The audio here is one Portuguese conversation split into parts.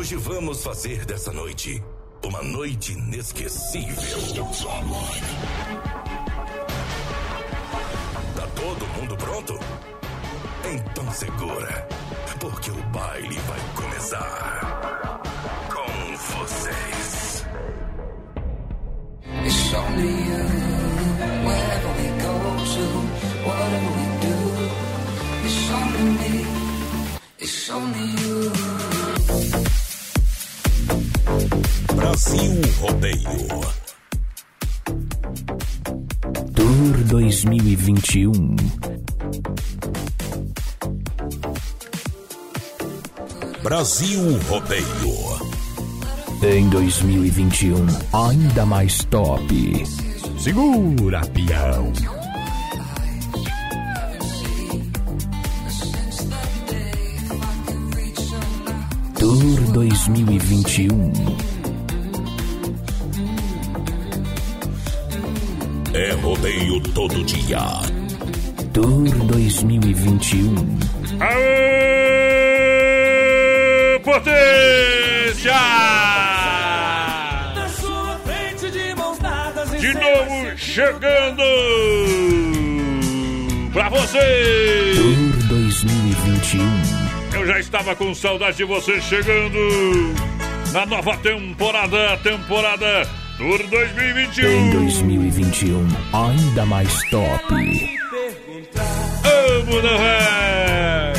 Hoje vamos fazer dessa noite uma noite inesquecível. Tá todo mundo pronto? Então segura, porque o baile vai começar. Com vocês. It's only you. Wherever we go whatever we do, it's only me. It's only you. Brasil Rodeio. Tour 2021. Brasil Rodeio. Em 2021, ainda mais top. Segura, peão. Tour 2021. É rodeio todo dia. Tour 2021. Aê, potência! Na sua frente de mãos dadas De novo chegando pra você. Tour 2021. Eu já estava com saudade de você chegando na nova temporada, temporada Tour Em 2021. 2021, ainda mais top. Amo, não é?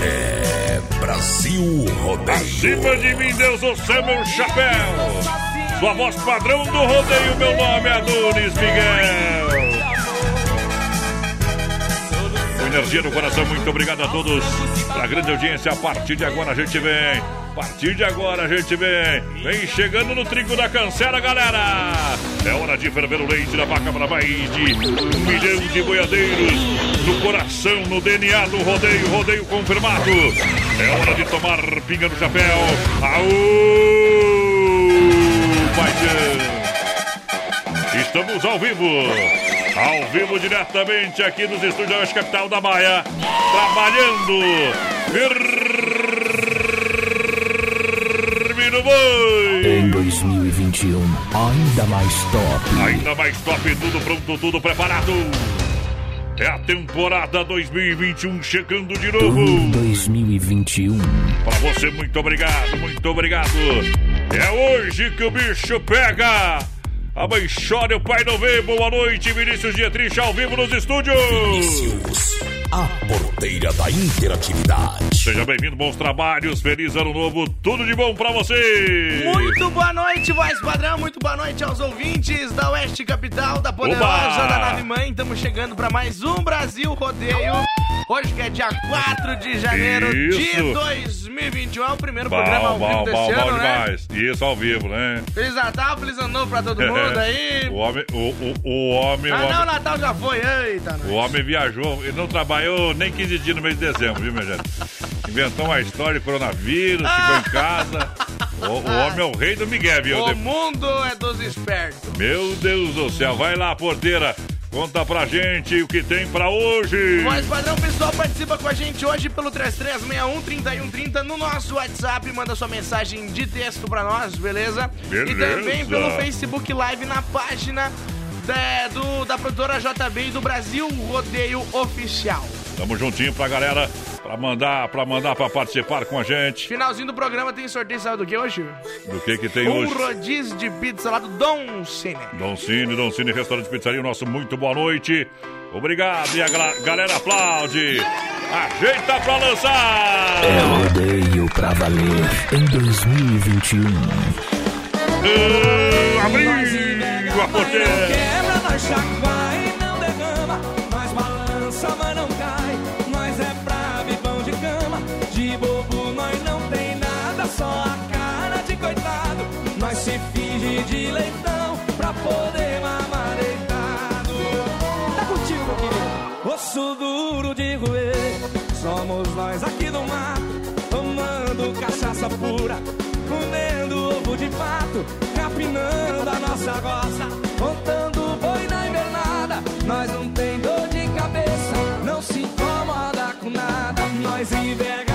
É Brasil Rodeio. Acima de mim, Deus, é meu chapéu. Sua voz padrão do rodeio, meu nome é Adonis Miguel. Com energia no coração, muito obrigado a todos pela grande audiência. A partir de agora a gente vem. Partir de agora a gente vem. Vem chegando no trigo da cancela, galera. É hora de ferver o leite da vaca para mais de um milhão de boiadeiros no coração, no DNA do rodeio. Rodeio confirmado. É hora de tomar pinga no chapéu. Aô, paixão. Estamos ao vivo. Ao vivo diretamente aqui nos estúdios da Oeste Capital da Maia. Trabalhando. No boi. Em 2021, ainda mais top. Ainda mais top, tudo pronto, tudo preparado. É a temporada 2021 chegando de novo. 2021. Pra você, muito obrigado, muito obrigado. É hoje que o bicho pega. A mãe chora o pai não vê. Boa noite, Vinícius Dietrich, ao vivo nos estúdios. Vinícius, a porteira da interatividade. Seja bem-vindo, bons trabalhos, feliz ano novo, tudo de bom pra você. Muito boa noite, voz padrão. Muito boa noite aos ouvintes da Oeste Capital, da Poderosa, Oba! da Nave Mãe. Estamos chegando para mais um Brasil Rodeio. Hoje que é dia 4 de janeiro de Isso. 2021. É o primeiro programa ao Bom, vivo bom, desse bom, bom ano, né? demais. Isso ao vivo, né? Feliz Natal, feliz ano novo pra todo mundo aí. o homem, o, o, o homem, o Ah, não, homem, Natal já foi. Eita, o nós. homem viajou, ele não trabalhou nem 15 dias no mês de dezembro, viu, minha gente? Inventou uma história de coronavírus, ficou em casa. O, o homem é o rei do Miguel, viu? O mundo é dos espertos. Meu Deus do céu, vai lá, porteira. Conta pra gente o que tem pra hoje. Voz padrão, pessoal, participa com a gente hoje pelo 3361-3130 no nosso WhatsApp. Manda sua mensagem de texto pra nós, beleza? Beleza. E também pelo Facebook Live na página da, do, da produtora JB do Brasil Rodeio Oficial. Tamo juntinho pra galera, pra mandar, pra mandar pra participar com a gente. Finalzinho do programa tem sorteio, sabe do que hoje? Do que que tem Um hoje? rodízio de pizza lá do Dom Cine. Dom Cine, Dom Cine, restaurante pizzaria, nosso muito boa noite. Obrigado e a galera aplaude. Ajeita pra lançar. É rodeio pra valer em 2021. Ah, Abriu a porteira. Quebra, nós chacoalha e não derrama. Nós balança, mas de leitão pra poder mamar deitado. Tá contigo, meu querido. Osso duro de roer. Somos nós aqui do mato. Tomando cachaça pura. Comendo ovo de pato. Capinando a nossa roça. Contando boi na invernada. Nós não tem dor de cabeça. Não se incomoda com nada. Nós enverga,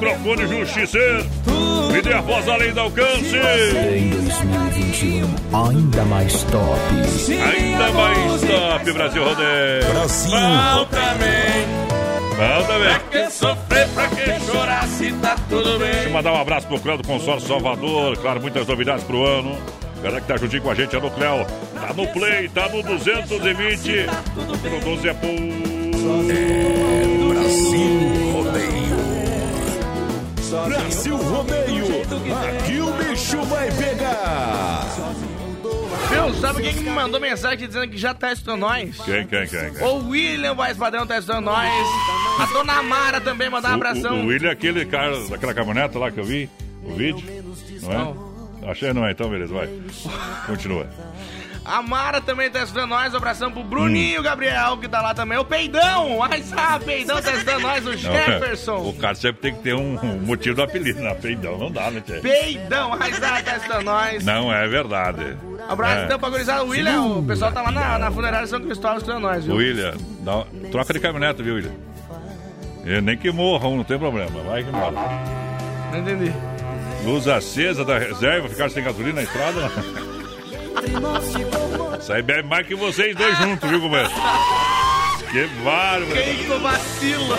microfone justiceiro. Me dê a voz além do alcance. Em 2021, ainda mais top. Ainda mais top, Brasil Rodeio. Brasil. Mal também. Manda ver. Que sofrer pra que chorar se tá tudo Deixa eu bem. mandar um abraço pro Cléo do Consórcio Salvador. Claro, muitas novidades pro ano. Galera que tá juntinho com a gente, alô Cléo. Tá no play, tá no 220. No 12 é por. Brasil Rodeio. Brasil Rodeio, aqui o bicho vai pegar. Viu? Sabe quem que me mandou mensagem dizendo que já tá estudando nós? Quem, quem, quem? quem? O William Voz Padrão tá estudando nós. A dona Mara também mandou um abração. o, o William é aquele cara daquela caminhoneta lá que eu vi, o vídeo, não é? Achei não é, então beleza, vai. Continua. A Mara também tá estudando nós. Um abração pro Bruninho Gabriel, que tá lá também. O Peidão! Mas ah, Peidão tá estudando nós. O Não, Jefferson. O cara sempre tem que ter um, um motivo do apelido. Não, peidão não dá, né, Tchê? Peidão! Mas ah, tá estudando nós. Não é verdade. Abraço É. então pra gurizada. O William, o pessoal tá lá na, na funerária São Cristóvão estudando nós, viu? William, dá, troca de caminhonete, viu, William? Eu nem que morra, um, não tem problema. Vai que mora. Não entendi. Luz acesa da reserva, ficar sem gasolina na estrada. não. Isso aí bebe mais que vocês dois juntos, viu, comércio? Que bárbaro. Quem que vacila?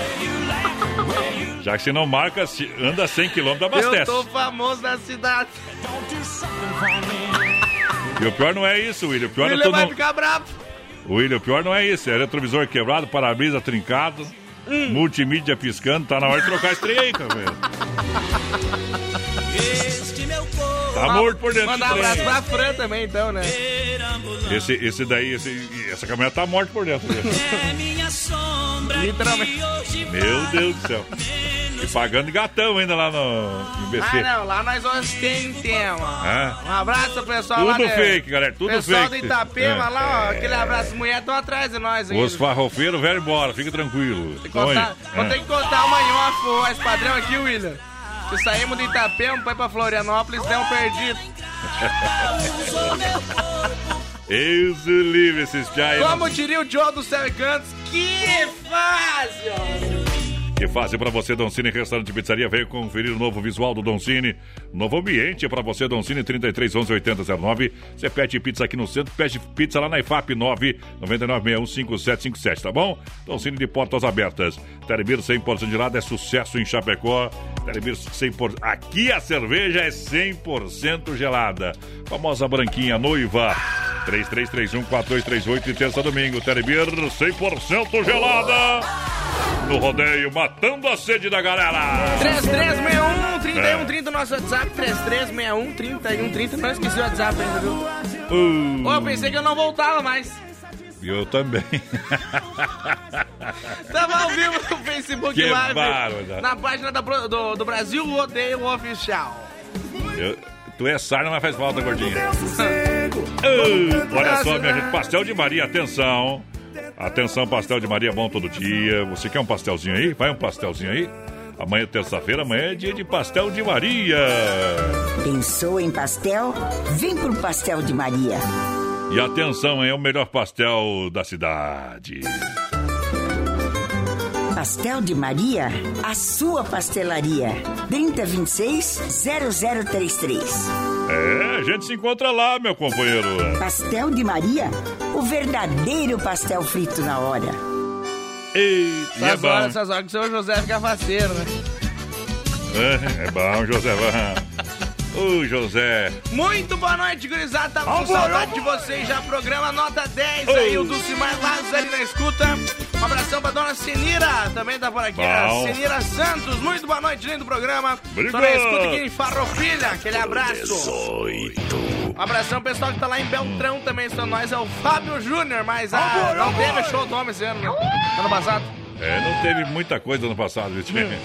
Já que se não marca, se anda 100 km, Eu abastece. tô famoso na cidade. E o pior não é isso, William. O pior é William tu vai não... ficar bravo. William, o pior não é isso. É retrovisor quebrado, para-brisa trincado, Hum. multimídia piscando. Tá na hora de trocar esse trem aí, cara. Tá morto por dentro Mandar um abraço pra Fran também, então, né? Esse, esse daí, esse, essa caminhonete tá morta por dentro. viu? Literalmente. Meu Deus do céu. E pagando gatão ainda lá no IBC. Ah, não, lá nós ostentemos. É. Um abraço pessoal Tudo lá. fake, galera, tudo pessoal fake. do Itapema É. lá, ó, aquele abraço, mulher, estão atrás de nós ainda. Os farrofeiros vão embora, fica tranquilo. Tem que Então aí, contar, vou é. ter que contar uma em off, o voz padrão aqui, William. Que saímos do Itapema, foi pra Florianópolis, demos perdido. Eis o livre esses piais. Como diria o Joe do Céu e Cantos, que fácil! Que fase para você, Doncini Restaurante Pizzaria. Venha conferir o novo visual do Doncini. Novo ambiente para você, Doncini 33 11 80 09. Você pede pizza aqui no centro, pede pizza lá na IFAP 9 9961 5757, tá bom? Doncini de portas abertas. Telebir 100% de lado é sucesso em Chapecó. Telebir 100%. Aqui a cerveja é 100% gelada. Famosa branquinha noiva. 3331-4238 e terça domingo. Telebir 100% gelada. No rodeio, matando a sede da galera. 3361-3130, nosso WhatsApp, 3361-3130. Não esqueci o WhatsApp ainda, viu? Uh, Ô, eu pensei que eu não voltava mais. eu também. Tava ao vivo no Facebook Que Live. bárbaro. Na página da do, do Brasil Rodeio Oficial. Eu- tu é sarna, mas faz falta, gordinha. Uh, olha só, minha gente, pastel de Maria, atenção. Atenção, pastel de Maria é bom todo dia. Você quer um pastelzinho aí? Vai um pastelzinho aí? Amanhã é terça-feira, amanhã é dia de pastel de Maria. Pensou em pastel? Vem pro Pastel de Maria. E atenção, é o melhor pastel da cidade. Pastel de Maria, a sua pastelaria. 3026-0033. É, a gente se encontra lá, meu companheiro. Pastel de Maria, o verdadeiro pastel frito na hora. Eita, é Essas bom. horas, essas horas que o seu José fica faceiro, né? É, é bom, José. Ô, José. Muito boa noite, gurizada. Tava com saudade de vocês já. Programa nota 10 aí, o Dulcimar Lázaro na escuta. Um abração pra dona Senira, também tá por aqui. A Bom. Senira Santos, muito boa noite, lindo programa. Obrigado. Tô na escuta aqui em Farroupilha, aquele abraço. Um abração pessoal que tá lá em Beltrão também, estão nós. É o Fábio Júnior, mas ah, não teve show do homem esse ano, né? Ano passado. É, não teve muita coisa no passado, viu, time?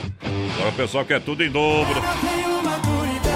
Agora o pessoal quer tudo em dobro.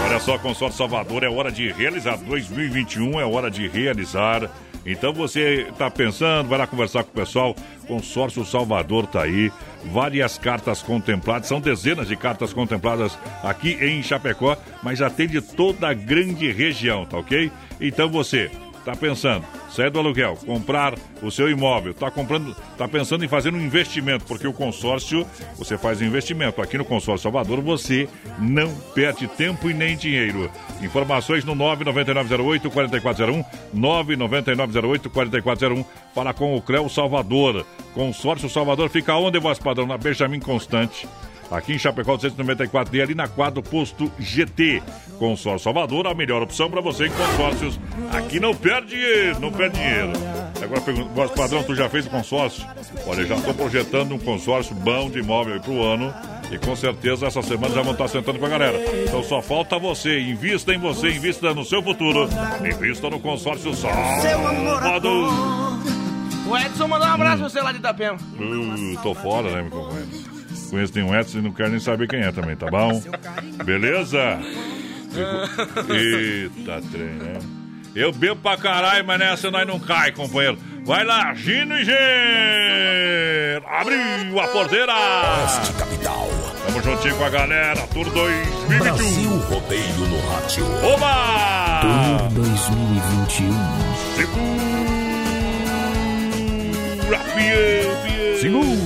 Olha só, Consórcio Salvador, é hora de realizar. 2021 é hora de realizar. Então você está pensando, vai lá conversar com o pessoal. Consórcio Salvador tá aí. Várias cartas contempladas, são dezenas de cartas contempladas aqui em Chapecó, mas atende toda a grande região, tá ok? Então você Tá pensando, sair do aluguel, comprar o seu imóvel, tá comprando, tá pensando em fazer um investimento, porque o consórcio, você faz um investimento. Aqui no Consórcio Salvador, você não perde tempo e nem dinheiro. Informações no 99908 4401, 99908 4401. Fala com o Creu Salvador. Consórcio Salvador fica onde, voz padrão? Na Benjamin Constante. Aqui em Chapecó 294D, ali na quadra do posto GT. Consórcio Salvador, a melhor opção para você em consórcios. Aqui não perde dinheiro, não perde dinheiro. Agora, pergunta, voz padrão, tu já fez o consórcio? Olha, já estou projetando um consórcio bom de imóvel para o ano. E com certeza essa semana já vão estar sentando com a galera. Então só falta você. Invista em você, invista no seu futuro. Invista no consórcio Salvador. O Edson mandou um abraço pra você lá de Itapema. Uh, tô fora, né, meu companheiro? Conheço nenhum Edson e não quero nem saber quem é também, tá bom? Beleza? Eita, trem, né? Eu bebo pra caralho, mas nessa nós não cai, companheiro. Vai lá, Gino e Gê! Abriu a porteira! Oeste Capital. Tamo juntinho com a galera, Tour 2021. Brasil Rodeio no Rádio. Oba! Tour 2021. Segura, fiel, fiel. Segura,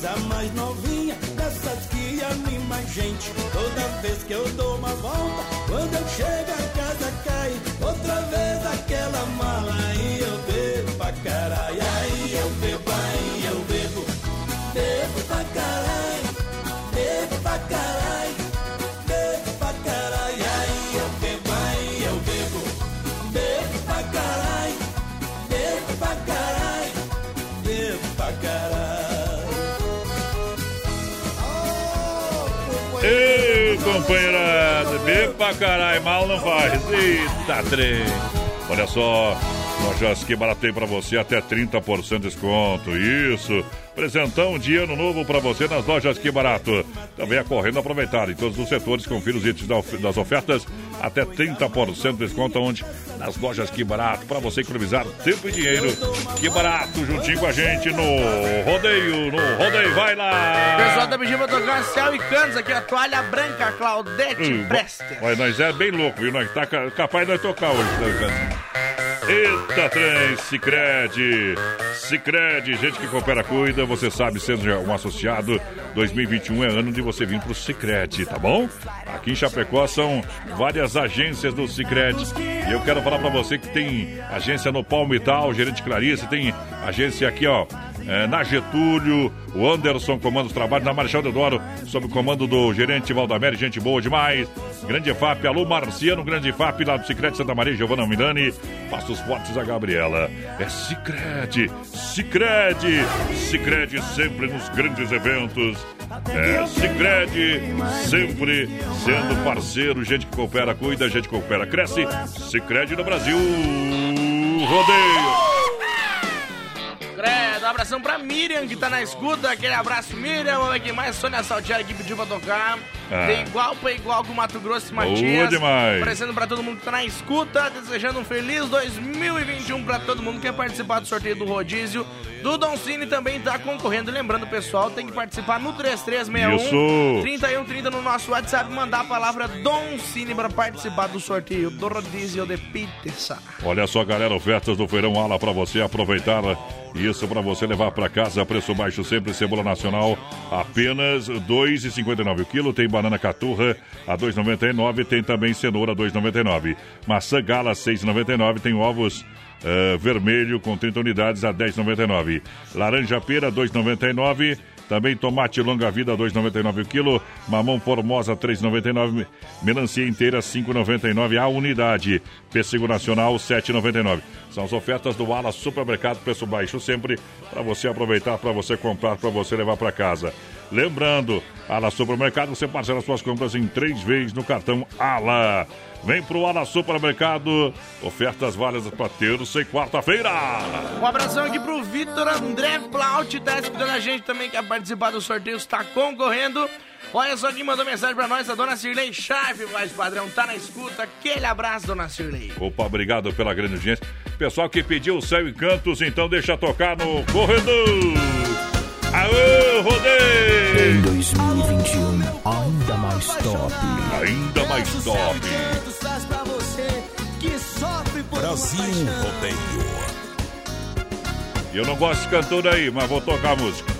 coisa mais novinha, dessas que anima a gente. Toda vez que eu dou uma volta, quando eu chego a casa cai. Outra vez aquela mala, aí eu bebo pra caralho. Aí eu bebo, aí eu bebo, bebo pra caralho, bebo pra caralho, companheirada, bebe pra caralho, mal não faz. Eita, trem. Olha só, lojas que baratei pra você até 30% de desconto. Isso. Presentão de ano novo pra você nas lojas Que Barato. Também é correndo aproveitar em todos os setores. Confira os itens da das ofertas até 30% de desconto onde nas lojas Que Barato para você economizar tempo e dinheiro. Que Barato juntinho com a gente no rodeio, no rodeio. Vai lá. pessoal pedindo pra tocar Céu e Canos aqui, a toalha branca, Claudete Hum. Mas nós é bem louco, viu? Nós tá ca- capaz de nós tocar hoje. tá, Eita, trem, Cicred. Cicred, gente que coopera, cuida. Você sabe, já um associado, 2021 é ano de você vir pro Cicred, tá bom? Aqui em Chapecó são várias agências do Cicred. E eu quero falar pra você que tem agência no Palmital, gerente Clarice, tem agência aqui, ó. É, na Getúlio, o Anderson comanda os trabalhos na Marechal Deodoro, sob o comando do gerente Valdamere, gente boa demais. Grande FAP, alô Marciano, Grande FAP, lá do Cicrete Santa Maria, Giovana Milani, Passos Fortes, a Gabriela. É Cicrete, Cicrete, Cicrete sempre nos grandes eventos. É Cicrete, sempre sendo parceiro, gente que coopera, cuida, gente que coopera, cresce. Cicrete no Brasil, rodeio. Credo, abração pra Miriam que tá na escuta. Aquele abraço, Miriam. Vamos ver aqui mais. Sônia Saltieri que pediu pra tocar. Ah. De igual pra igual com o Mato Grosso e Matias. demais. Parecendo pra todo mundo que tá na escuta. Desejando um feliz 2021 pra todo mundo que quer participar do sorteio do rodízio. Do Don Cine também tá concorrendo. Lembrando, pessoal, tem que participar no 3361 Isso. 3130 no nosso WhatsApp. Mandar a palavra Don Cine pra participar do sorteio do rodízio de pizza. Olha só, galera, ofertas do Feirão Ala para você aproveitar. Isso para você levar para casa, preço baixo sempre, cebola nacional, apenas R$ 2,59 o quilo. Tem banana caturra a 2,99, tem também cenoura a 2,99. Maçã gala 6,99, tem ovos eh, vermelho com 30 unidades a 10,99. Laranja pera 2,99. Também tomate longa-vida, 2,99 o quilo. Mamão formosa, 3,99. Melancia inteira, 5,99 a unidade. Pêssego nacional, 7,99. São as ofertas do Ala Supermercado, preço baixo sempre, para você aproveitar, para você comprar, para você levar para casa. Lembrando, Ala Supermercado, você parcela suas compras em três vezes no cartão Ala. Vem pro Ala Supermercado, ofertas válidas para terça e quarta-feira. Um abração aqui pro Vitor André Plaut, tá escutando a gente também, quer participar do sorteio, está concorrendo. Olha só quem mandou mensagem pra nós, a dona Cirlei Chave, mais padrão, tá na escuta. Aquele abraço, dona Cirlei. Opa, obrigado pela grande audiência. Pessoal que pediu o céu e cantos, então deixa tocar no corredor. Aô, Em rodeio! 2021, ainda mais top. Ainda mais top. Brasil eu não gosto de cantor aí, mas vou tocar a música.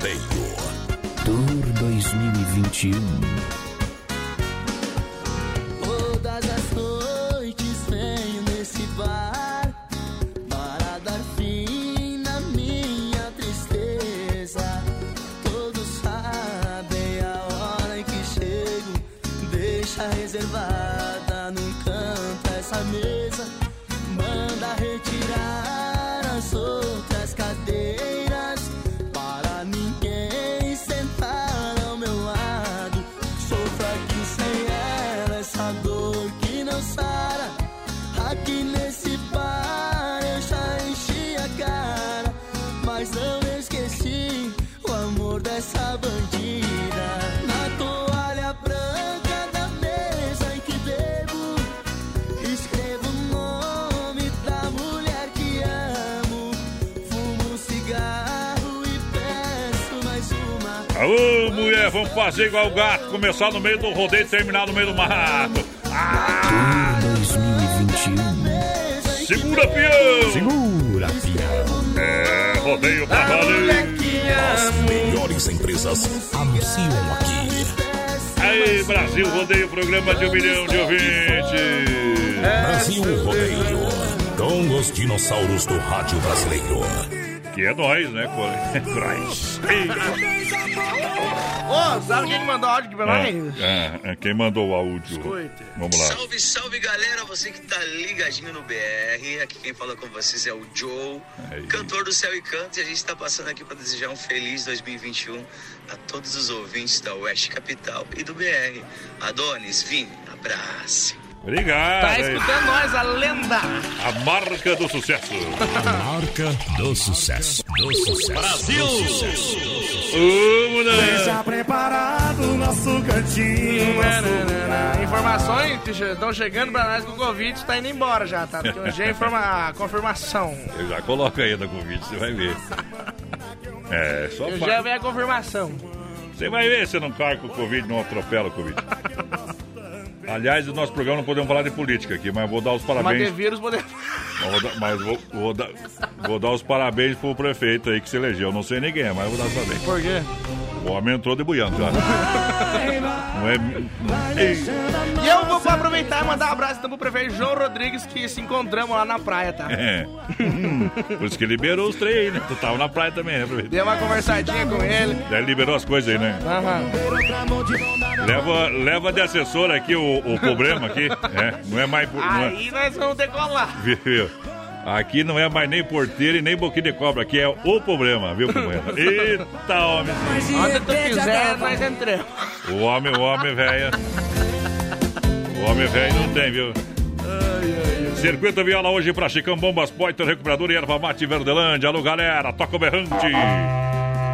Brasil fazer igual o gato. Começar no meio do rodeio e terminar no meio do mato. Ah, Tour 2021. segura, peão! Segura, pião. É, rodeio pra valer. As melhores empresas anunciam aqui. Aí, Brasil, rodeio, programa de um milhão de ouvintes. Brasil Rodeio. Com os dinossauros do rádio brasileiro. Que é nós, né, Cole? É sabe quem que mandou áudio aqui pra nós? É, é, quem mandou o áudio? Escute. Vamos lá. Salve, salve galera, você que tá ligadinho no BR. Aqui quem fala com vocês é o Joe, Aí. cantor do Céu e Canto. E a gente tá passando aqui para desejar um feliz 2021 a todos os ouvintes da Oeste Capital e do BR. Adonis, Vini, abraço. Obrigado. Tá aí. escutando nós, a lenda. A marca do sucesso. Marca do sucesso. Do sucesso. Vamos lá. Já preparado o nosso cantinho. Nananana. Informações que estão chegando pra nós que o Covid tá indo embora já, tá? Porque hoje é informa... a confirmação. Eu já coloco aí no convite, você vai ver. É, só Eu já vi a confirmação. Você vai ver se não cai com o Covid, não atropela o Covid. Aliás, no nosso programa não podemos falar de política aqui, mas vou dar os Mas de parabéns. vírus poder. Mas vou, dar, mas vou, vou dar, vou dar os parabéns pro prefeito aí que se elegeu. Não sei ninguém, mas vou dar os parabéns. Por quê? O homem entrou de buiando já. Não é. não- Ei, E eu vou aproveitar e mandar um abraço então pro prefeito João Rodrigues, que se encontramos lá na praia, tá? É. Por isso que liberou os três aí, né? Tu tava na praia também, né, prefeito? Deu uma conversadinha com ele. Daí liberou as coisas aí, né? Aham. Leva, leva de assessor aqui o, o problema aqui. É, não é mais. por- Não é, Aí nós vamos decolar. viu? Aqui não é mais nem porteiro e nem boquinha de cobra, aqui é o problema, viu, companheiro? Eita, homem! Onde tu quiser, nós entramos. O homem, o homem velho. O homem velho não tem, viu? Circuito Viola hoje pra Chicão Bombas, Poiter, Recuperador e Erva Mate Verdelândia. Alô, galera, toca o berrante.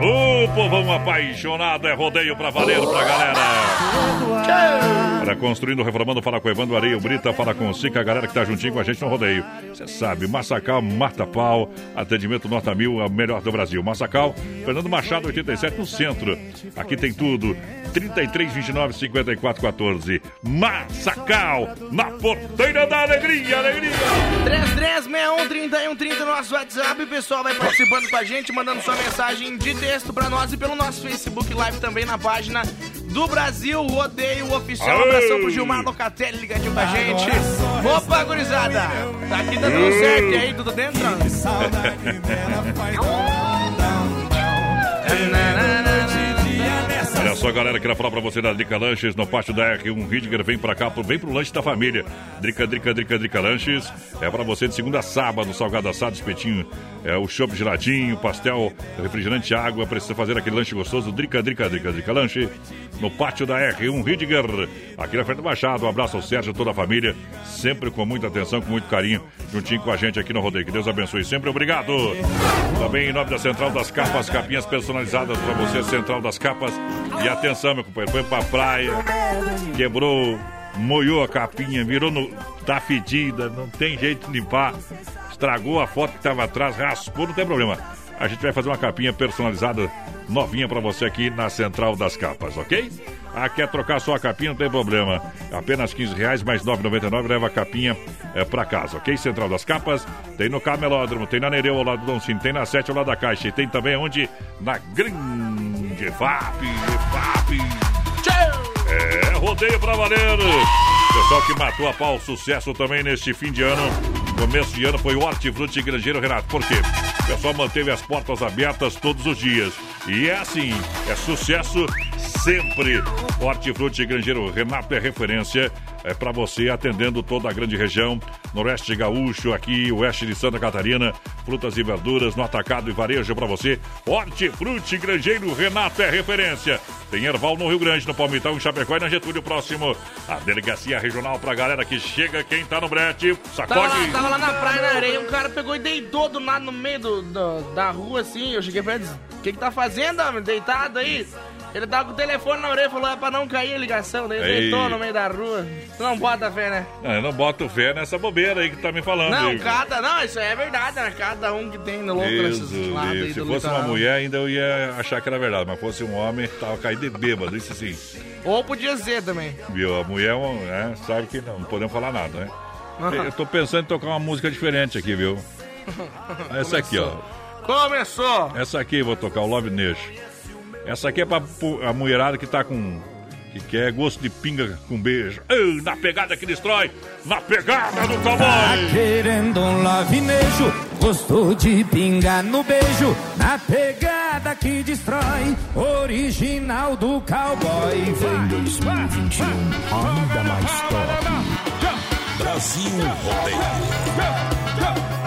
Ô, povão apaixonado, é rodeio pra valer pra galera. Para construindo, reformando, fala com Evandro Areia, o Brita, fala com o Sica, a galera que tá juntinho com a gente no rodeio. Você sabe, Massacal, Mata Pau, atendimento nota mil, o melhor do Brasil. Massacal, Fernando Machado, 87, no centro. Aqui tem tudo. 33, 29, 54, 14. Massacal, na porteira da alegria, alegria. 33613130 no nosso WhatsApp. O pessoal vai participando com a gente, mandando sua mensagem de texto pra nós e pelo nosso Facebook Live também na página do Brasil Rodeio Oficial. Um abração pro Gilmar Locatelli ligadinho com a gente. Opa, gurizada! Tá aqui dando tudo certo e aí, tudo dentro? Olha só, galera, quero falar pra você da Drica Lanches no pátio da R1 Ridger. Vem pra cá, vem pro lanche da família. Drica, Drica, Drica, Drica Lanches. É pra você de segunda a sábado, salgado assado, espetinho, é, o chopp geladinho, pastel, refrigerante, água. Precisa fazer aquele lanche gostoso. Drica, Drica, Drica, Drica Lanche. No pátio da R1 Ridger. Aqui na frente do Machado. Um abraço ao Sérgio, toda a família. Sempre com muita atenção, com muito carinho, juntinho com a gente aqui no Rodeio. Que Deus abençoe sempre. Obrigado. Também em nome da Central das Capas, capinhas personalizadas pra você, Central das Capas. E atenção, meu companheiro, foi pra praia, quebrou, moiou a capinha, virou no. tá fedida, não tem jeito de limpar. Estragou a foto que estava atrás, raspou, não tem problema. a gente vai fazer uma capinha personalizada novinha para você aqui na Central das Capas, ok? Ah, quer trocar sua capinha? Não tem problema. Apenas 15 reais mais 9,99 leva a capinha é, para casa, ok? Central das Capas, tem no Camelódromo, tem na Nereu ao lado do Dom Cine, tem na 7 ao lado da Caixa e tem também onde? Na Grande FAP, FAP. É, rodeio pra valer. Pessoal que matou a pau, sucesso também neste fim de ano. Começo de ano foi o Hortifruti Grangeiro Renato. Por quê? O pessoal manteve as portas abertas todos os dias. E é assim, é sucesso sempre. Hortifruti Grangeiro Renato é referência é para você atendendo toda a grande região, Noroeste Gaúcho, aqui, Oeste de Santa Catarina, frutas e verduras no atacado e varejo para você. Hortifruti Grangeiro Renato é referência. Tem Erval no Rio Grande, no Palmitão, em Chapecó e na Getúlio próximo. A delegacia regional pra galera que chega, quem tá no brete, Tava lá, sacode. tava lá na praia, na areia, um cara pegou e deitou do nada no meio do, do- da rua, assim. Eu cheguei pra ele o que que tá fazendo, homem? Deitado aí? Ele tava com o telefone na orelha e falou, é pra não cair a ligação. Daí ele Ei. deitou no meio da rua. Tu não bota fé, né? Ah, eu não boto fé nessa bobeira aí que tá me falando. Não, Igor. cada... Não, isso é verdade, né? Cada um que tem no louco Deus nesses do lados aí Se do fosse uma litoral. mulher, ainda eu ia achar que era verdade. Mas fosse um homem, tava caído de bêbado. Isso sim. Ou podia ser também. Viu? A mulher né, sabe que não, não podemos falar nada, né? Aham. Eu tô pensando em tocar uma música diferente aqui, viu? Essa aqui, ó. Começou! Essa aqui eu vou tocar, o Love Nation. Essa aqui é pra a mulherada que tá com. que quer gosto de pinga com beijo. Ei, na pegada que destrói! Na pegada do Tá cowboy! querendo um lavinejo, gostou de pingar no beijo, na pegada que destrói, original do cowboy. Em 2021, ainda mais top. Brasil Rodeio.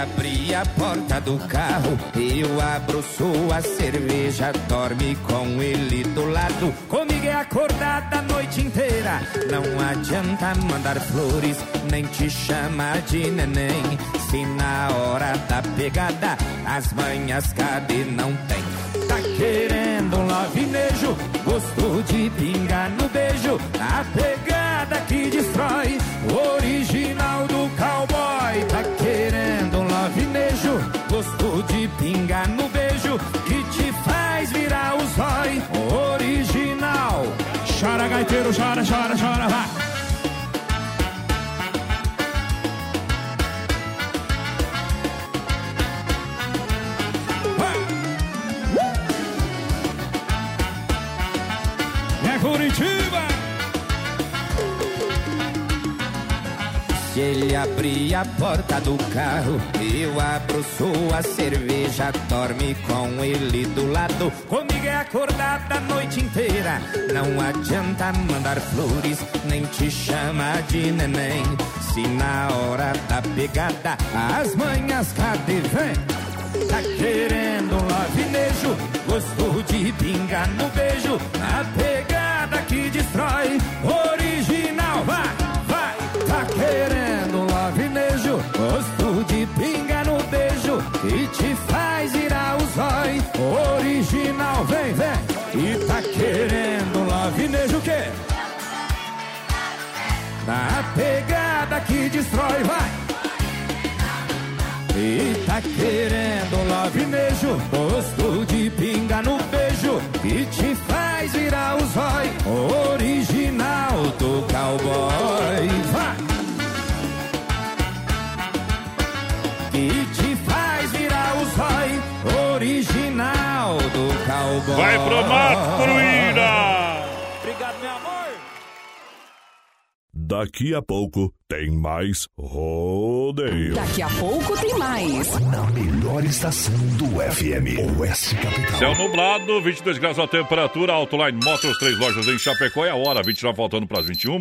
Abrir a porta do carro, eu abro sua cerveja, dorme com ele do lado. Comigo é acordada a noite inteira. Não adianta mandar flores, nem te chamar de neném. Se na hora da pegada as manhas cadê não tem. Tá querendo um lavinejo, gostou de pingar no beijo. A pegada que destrói, original do cowboy. Gostou de pingar no beijo. Que te faz virar o zói, original. Chora gaiteiro, chora, chora, chora, vai. Ele abrir a porta do carro, eu abro sua cerveja, dorme com ele do lado. Comigo é acordada a noite inteira. Não adianta mandar flores, nem te chamar de neném. Se na hora da pegada as manhas cadê vem? Tá querendo um lavinejo, gostou de pingar no beijo, a pegada que destrói, original, destrói, vai. E tá querendo lavinejo, gosto de pinga no beijo, que te faz virar o zói, Daqui a pouco tem mais rodeio. Daqui a pouco tem mais. Na melhor estação do FM, Oeste Capital. Céu nublado, 22 graus a temperatura, Autoline Motors, três lojas em Chapecó e a hora, 29 faltando para as 21.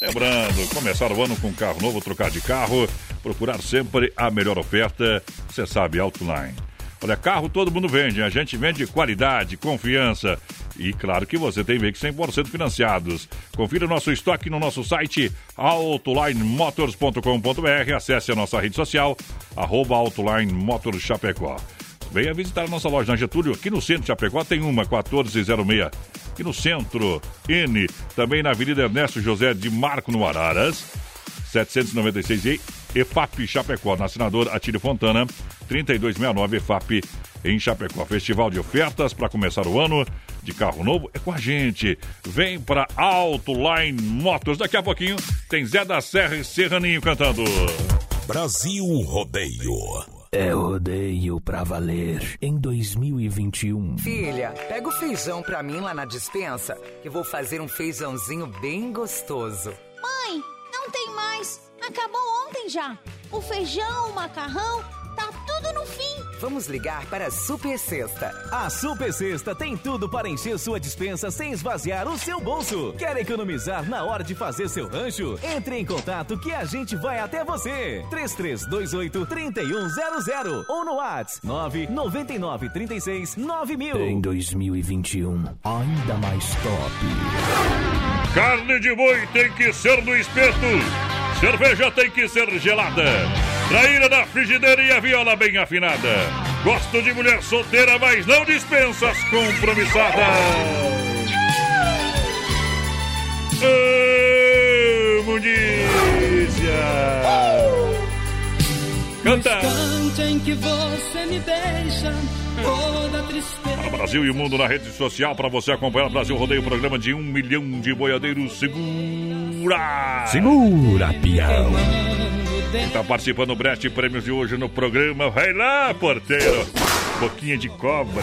Lembrando, começar o ano com um carro novo, trocar de carro, procurar sempre a melhor oferta, você sabe, Autoline. Olha, carro todo mundo vende, a gente vende qualidade, confiança e claro que você tem veículos 100% financiados. Confira nosso estoque no nosso site autolinemotors.com.br, acesse a nossa rede social, arroba Chapecó. Venha visitar a nossa loja na Getúlio, aqui no centro de Chapecó tem uma, 1406. Aqui no centro, N, também na Avenida Ernesto José de Marco, no Araras. 796 e EFAP Chapecó, na assinador Atílio Fontana, 3269 EFAP em Chapecó. Festival de ofertas para começar o ano de carro novo é com a gente. Vem para Auto Line Motors. Daqui a pouquinho tem Zé da Serra e Serraninho cantando. Brasil Rodeio. É rodeio pra valer em 2021. Filha, pega o feijão pra mim lá na dispensa, que eu vou fazer um feijãozinho bem gostoso. Mãe, não tem mais. Acabou ontem já. O feijão, o macarrão, tá tudo no fim. Vamos ligar para a Super Sexta. A Super Sexta tem tudo para encher sua dispensa sem esvaziar o seu bolso. Quer economizar na hora de fazer seu rancho? Entre em contato que a gente vai até você. 3328-3100 ou no WhatsApp 999369000. Em 2021, ainda mais top. Carne de boi tem que ser no espeto. Cerveja tem que ser gelada. Traíra da frigideira e a viola bem afinada. Gosto de mulher solteira, mas não dispensa as compromissadas. Amo Nícia. Canta. instante em que você me deixa toda tristeza. Para Brasil e o mundo na rede social para você acompanhar o Brasil Rodeio, programa de um milhão de boiadeiros. Segura! Segura, peão. Está participando do Brest Prêmios de hoje no programa. Vai lá, porteiro! Boquinha de cobra.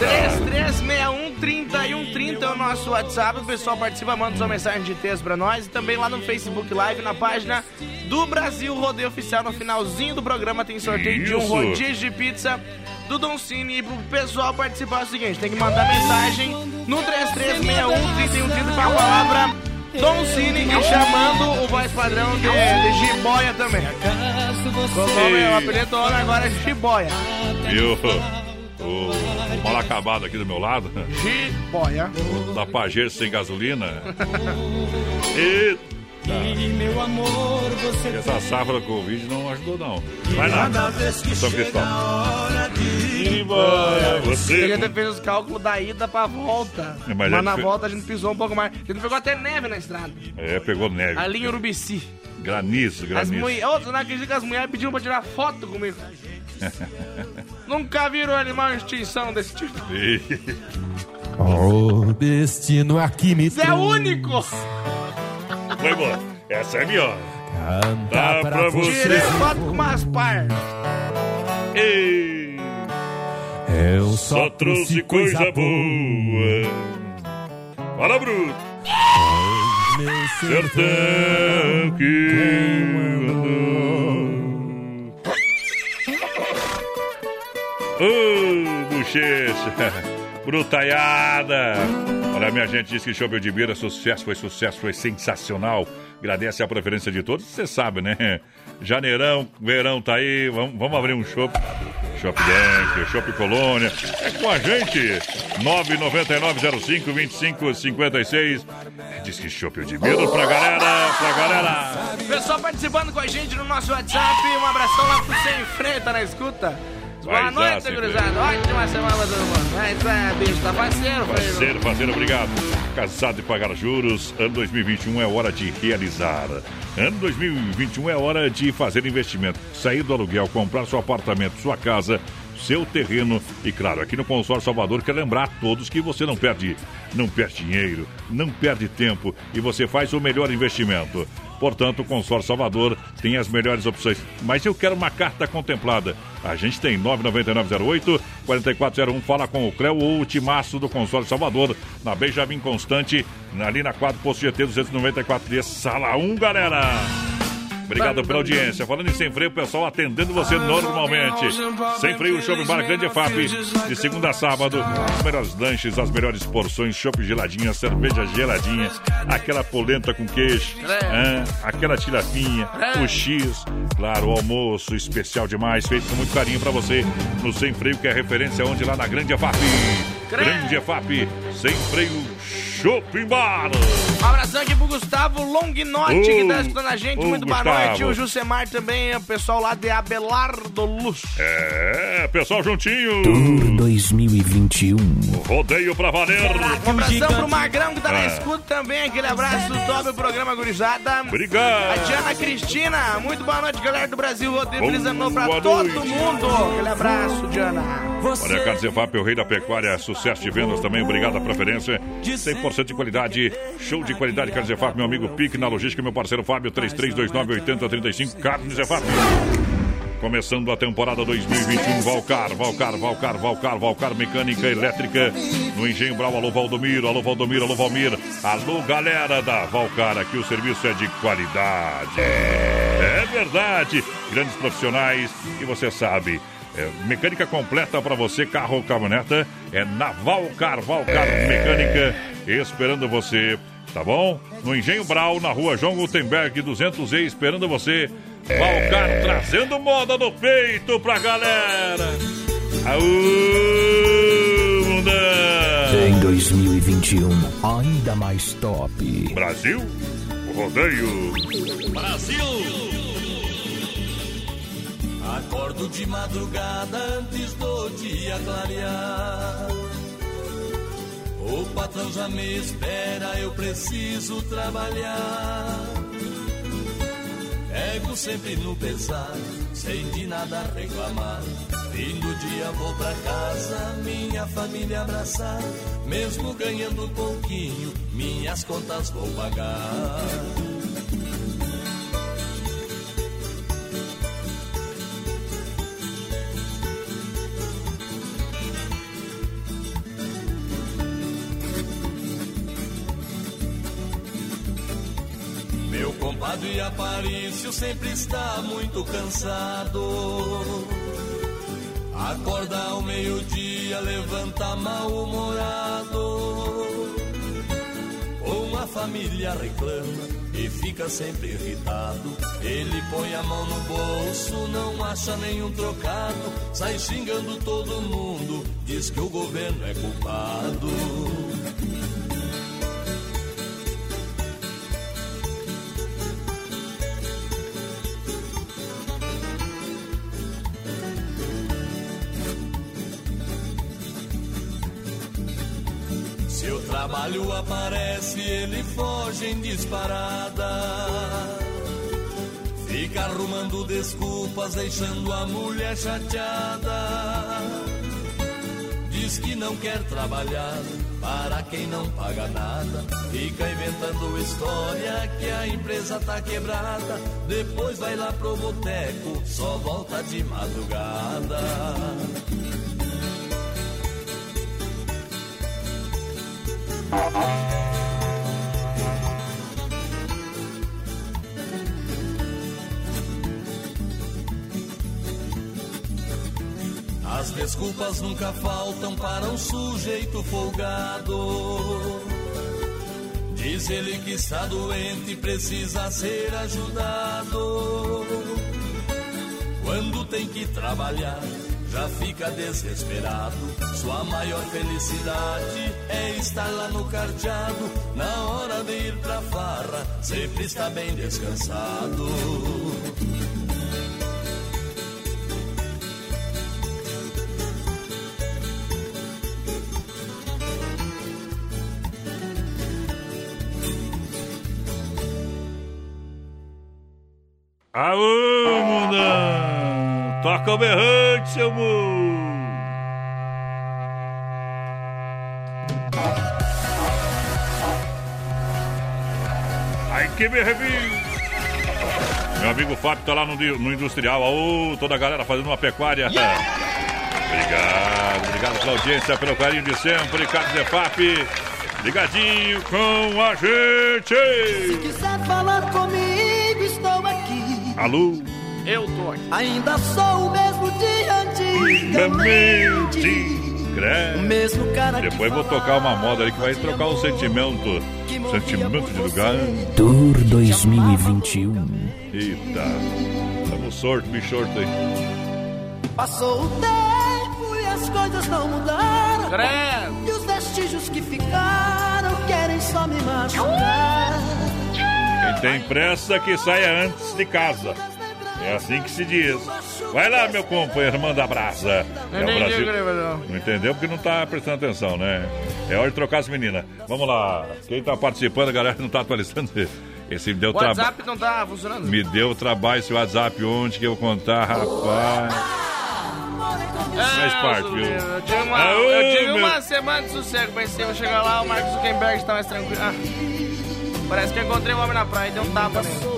3361-3130 é o nosso WhatsApp. O pessoal participa, manda sua mensagem de texto pra nós. E também lá no Facebook Live, na página do Brasil Rodeio Oficial. No finalzinho do programa tem sorteio de um Isso. rodízio de pizza do Don Cine. E pro pessoal participar é o seguinte, tem que mandar mensagem no 3361-3130 com a palavra Don Cine e chamando o voz padrão de, de Jiboia também. Colocou Ei. o apelido do homem agora é Jiboia. Viu? O mal acabado aqui do meu lado. Jiboia. Da Pajero sem gasolina. Eita! E meu amor, você Essa safra Covid não ajudou, não. Vai lá, São Cristóvão. Ir embora, você. Ele até fez os cálculos da ida pra volta. É, mas mas na fe- volta a gente pisou um pouco mais. A gente pegou até neve na estrada. É, pegou neve. Ali em Urubici. Granizo, As granizo. Outros não acreditam que as mulheres pediram pra tirar foto comigo. Nunca viram animal em extinção desse tipo. O destino aqui me Você é único! Foi bom. Essa é melhor. Canta Dá pra Tirei você. foto com umas par. Ei, Eu só trouxe coisa boa. Fala, Bruto. Meu Sertão que mandou. Ô, bochecha. Brutaiada. Olha, minha gente, diz que Chopp de Bira, sucesso, foi sucesso, foi sensacional. Agradece a preferência de todos, você sabe, né? Janeirão, verão tá aí, vamos, vamos abrir um chopp. Chopp Dente, Chopp Colônia. É com a gente. 99905-2556. Diz que Chopp de Bira pra galera, pra galera. Pessoal participando com a gente no nosso WhatsApp. Um abração lá pro Sem Freio, tá na escuta. Boa Vai noite, gurizada. Ótima semana pra todo mundo. Mas é, bicho, tá parceiro. Parceiro, parceiro, obrigado. Casado e pagar juros. Ano 2021 é hora de realizar. Ano 2021 é hora de fazer investimento. Sair do aluguel, comprar seu apartamento, sua casa, seu terreno. E claro, aqui no Consórcio Salvador, quero lembrar a todos que você não perde, não perde dinheiro, não perde tempo e você faz o melhor investimento. Portanto, o Consórcio Salvador tem as melhores opções. Mas eu quero uma carta contemplada. A gente tem 99908 4401. Fala com o Cleo ou o Timaço do Consórcio Salvador, na Benjamin Constante, ali na 4 Posto GT 294D, sala 1, galera. Obrigado pela audiência. Falando em Sem Freio, o pessoal atendendo você normalmente. Sem Freio, Shopping Bar Grande EFAP, de segunda a sábado. Os melhores lanches, as melhores porções, chopp geladinha, cerveja geladinha, aquela polenta com queijo, hã? aquela tilafinha, o X, claro, o almoço especial demais, feito com muito carinho pra você no Sem Freio, que é referência onde lá na Grande EFAP. Grande EFAP, sem freio, Shopping Bar. Um abração aqui pro Gustavo Longnote, que tá escutando a gente. Ô, Muito boa Gustavo. noite. O Jusemar também, o pessoal lá de Abelardo Luz. É, pessoal juntinho. Tour 2021. Rodeio pra valer. Um abração pro Magrão que tá na Ah. escuta também. Aquele abraço top o programa Gurizada. Obrigado. A Diana Cristina. Muito boa noite, galera do Brasil. Rodeio feliz ano novo pra Boa todo noite. mundo. Aquele abraço, Diana. Olha, Carlos o rei da pecuária, sucesso de vendas também, obrigado à preferência. 100% de qualidade, show de qualidade, Carlos Efap, meu amigo Pique na logística, meu parceiro Fábio, 33298035, Carlos Efap. Começando a temporada 2021, Valcar, Valcar, Valcar, Valcar, Valcar, mecânica elétrica, no Engenho Brau, alô Valdomiro, alô Valdomiro, alô Valmir, alô galera da Valcar, aqui o serviço é de qualidade. É verdade, grandes profissionais, e você sabe, é, mecânica completa para você, carro ou caminhoneta, é na Valcar, Valcar Mecânica, esperando você, tá bom? No Engenho Brau, na rua João Gutenberg, 200E, esperando você. Valcar trazendo moda no peito pra galera. Aú, mundão. Em 2021, ainda mais top. Brasil, rodeio. Brasil! Acordo de madrugada antes do dia clarear. O patrão já me espera, eu preciso trabalhar. Ego sempre no pesar, sem de nada reclamar. Fim do dia vou pra casa, minha família abraçar. Mesmo ganhando pouquinho, minhas contas vou pagar. Compadre Aparício sempre está muito cansado. Acorda ao meio-dia, levanta mal-humorado. Uma família reclama e fica sempre irritado. Ele põe a mão no bolso, não acha nenhum trocado. Sai xingando todo mundo, diz que o governo é culpado. O trabalho aparece, ele foge em disparada. Fica arrumando desculpas, deixando a mulher chateada. Diz que não quer trabalhar para quem não paga nada. Fica inventando história que a empresa tá quebrada. Depois vai lá pro boteco, só volta de madrugada. As desculpas nunca faltam para um sujeito folgado. Diz ele que está doente e precisa ser ajudado. Quando tem que trabalhar, já fica desesperado. Sua maior felicidade é estar lá no carteado. Na hora de ir pra farra, sempre está bem descansado. Aô, mundão! Toca o berrante, seu mundo! Ai, que berrevinho! Meu amigo Fábio tá lá no, no Industrial. Aô, toda a galera fazendo uma pecuária. Obrigado, obrigado pela audiência, pelo carinho de sempre. Carlos Zefap, ligadinho com a gente! Se quiser falar comigo, estou aqui. Alô? Eu tô aqui. Ainda sou o mesmo de antigamente. Credo. O mesmo cara Depois vou tocar uma moda aí que vai trocar o sentimento. Sentimento de lugar. Tour 2021. Eita. Estamos sorto, bicho sorto aí. Passou o tempo e as coisas não mudaram. Credo. os que ficaram querem só me machucar. Quem tem pressa que saia antes de casa. É assim que se diz. Vai lá, meu companheiro, manda brasa. É o Entendi, Brasil. Não entendeu porque não tá prestando atenção, né? É hora de trocar as meninas. Vamos lá. Quem tá participando, a galera não tá atualizando. Esse me deu O trabalho. WhatsApp não tá funcionando? Me deu trabalho esse WhatsApp ontem que eu vou contar, rapaz. Faz parte, viu? Eu tive uma, Aô, eu tive meu- uma semana de sossego. Pensei, vou chegar lá, o Mark Zuckerberg está mais tranquilo. Ah, parece que eu encontrei um homem na praia e deu um tapa nele.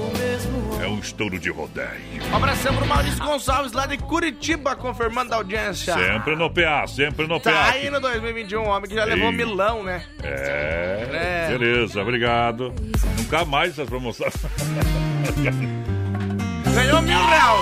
Estouro de rodeio. Um abração pro Maurício Gonçalves, lá de Curitiba, confirmando a audiência. Sempre no PA, sempre no Tá PA. aí no 2021, um homem que já levou Ei. milão, né? É, É. beleza, obrigado. Nunca mais essas promoções. Ganhou mil real.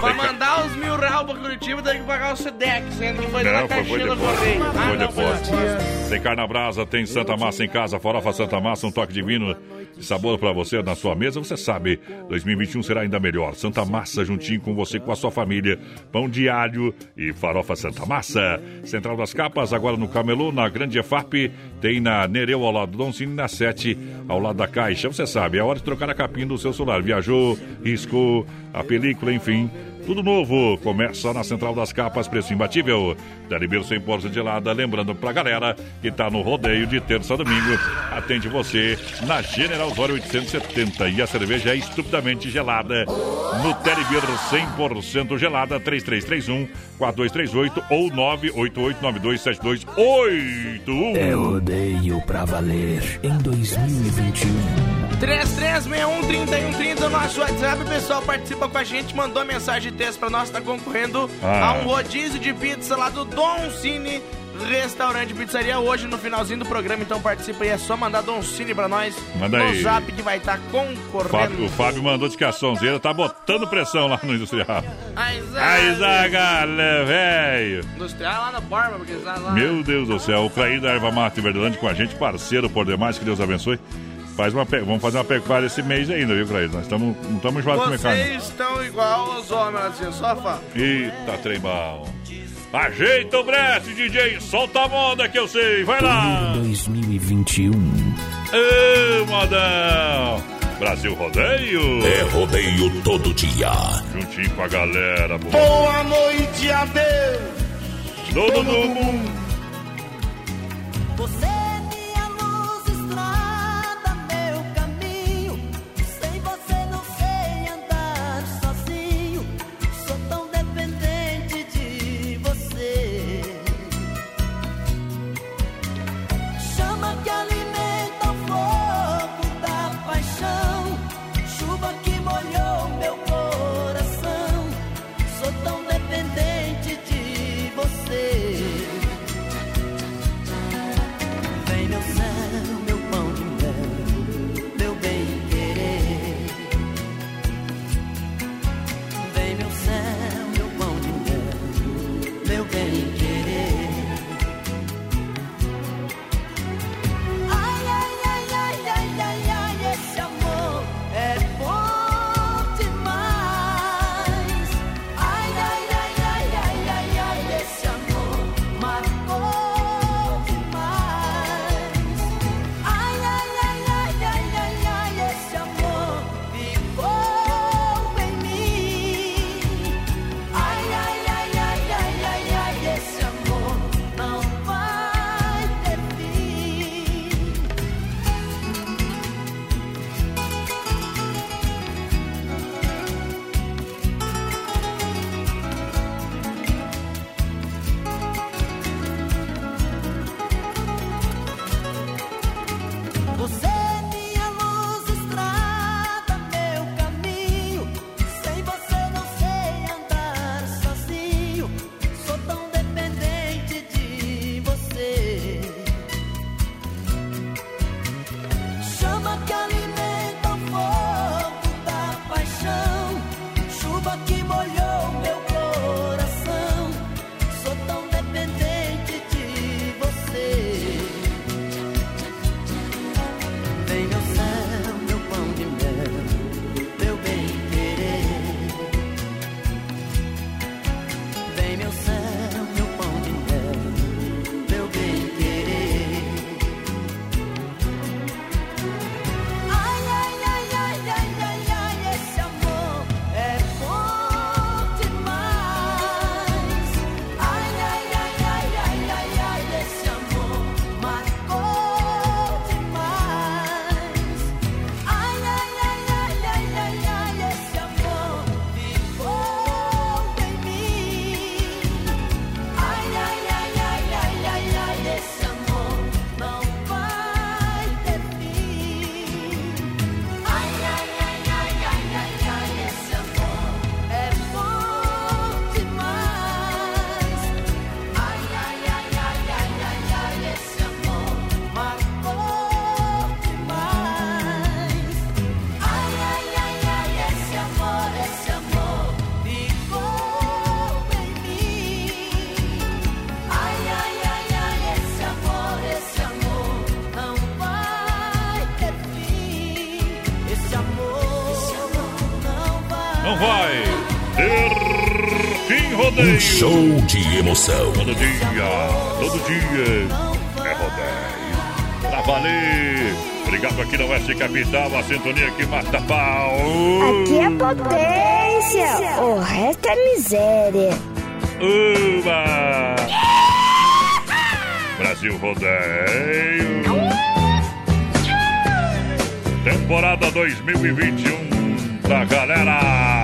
Pra mandar os mil real pra Curitiba, tem que pagar o Sedex, sendo que foi na Não, foi, foi caixinha do correio. Ah, Foi não, depois. depois. Tem carne na brasa, tem Santa Massa em casa, farofa Santa Massa, um toque divino sabor pra você na sua mesa. Você sabe, 2021 será ainda melhor. Santa Massa juntinho com você, com a sua família. Pão de alho e farofa Santa Massa. Central das Capas, agora no Camelô, na Grande EFAP. Tem na Nereu ao lado do Don Cine, na 7 ao lado da Caixa. Você sabe, é hora de trocar a capinha do seu celular. Viajou, riscou, a película, enfim. Tudo novo, começa na Central das Capas, preço imbatível. Ribeiro 100% gelada, lembrando pra galera que tá no rodeio de terça a domingo, atende você na General Osório 870 e a cerveja é estupidamente gelada no Telebir 100% gelada 3331 4238 ou 988927281. É rodeio pra valer em 2021. 3361-3130, o nosso WhatsApp, o pessoal participa com a gente, mandou mensagem de texto pra nós, tá concorrendo Ah. a um rodízio de pizza lá do Don Cine Restaurante e Pizzaria hoje no finalzinho do programa, então participa aí, é só mandar Don Cine pra nós Manda no aí. zap que vai estar Fábio- concorrendo. o Fábio mandou de que a sonzeira tá botando pressão lá no industrial. Aí, Zagala, velho. Industrial lá na Borba, porque está lá. Meu Deus do céu, o Clair da Erva Mata em Verdelândia com a gente, parceiro por demais, que Deus abençoe. Faz uma pe- Vamos fazer uma pecuária esse mês ainda, viu, Clair? Nós estamos não estamos enjoados de comer carne. Vocês estão igual os homens assim, só fala. Eita, trem bom. Ajeita o brete, DJ, solta a moda que eu sei, vai lá. 2021. Ê, modão. Brasil Rodeio. É rodeio todo dia. Juntinho com a galera, boa. Boa noite, adeus. Todo mundo. Você Um show de emoção. Todo dia, todo dia é rodeio. Pra valer. Obrigado aqui na Oeste Capital, a sintonia que mata pau. Aqui é potência, o resto é miséria. Uba! Brasil Rodeio. Temporada 2021 pra galera.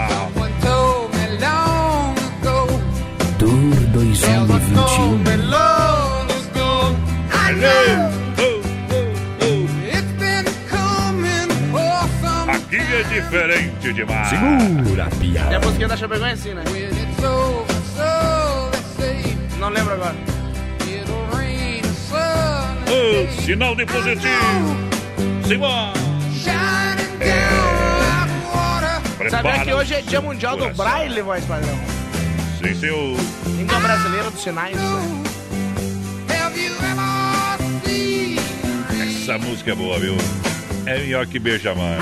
Aqui é diferente demais. Segura, E a piada. musiquinha da Chapecoense, né? Não lembro agora. Ô, sinal de positivo. Simbora. Sabia que hoje é dia mundial do braille, voz padrão? Sem seu. Língua brasileira dos sinais. né? Essa música é boa, viu? É melhor que beija mãe.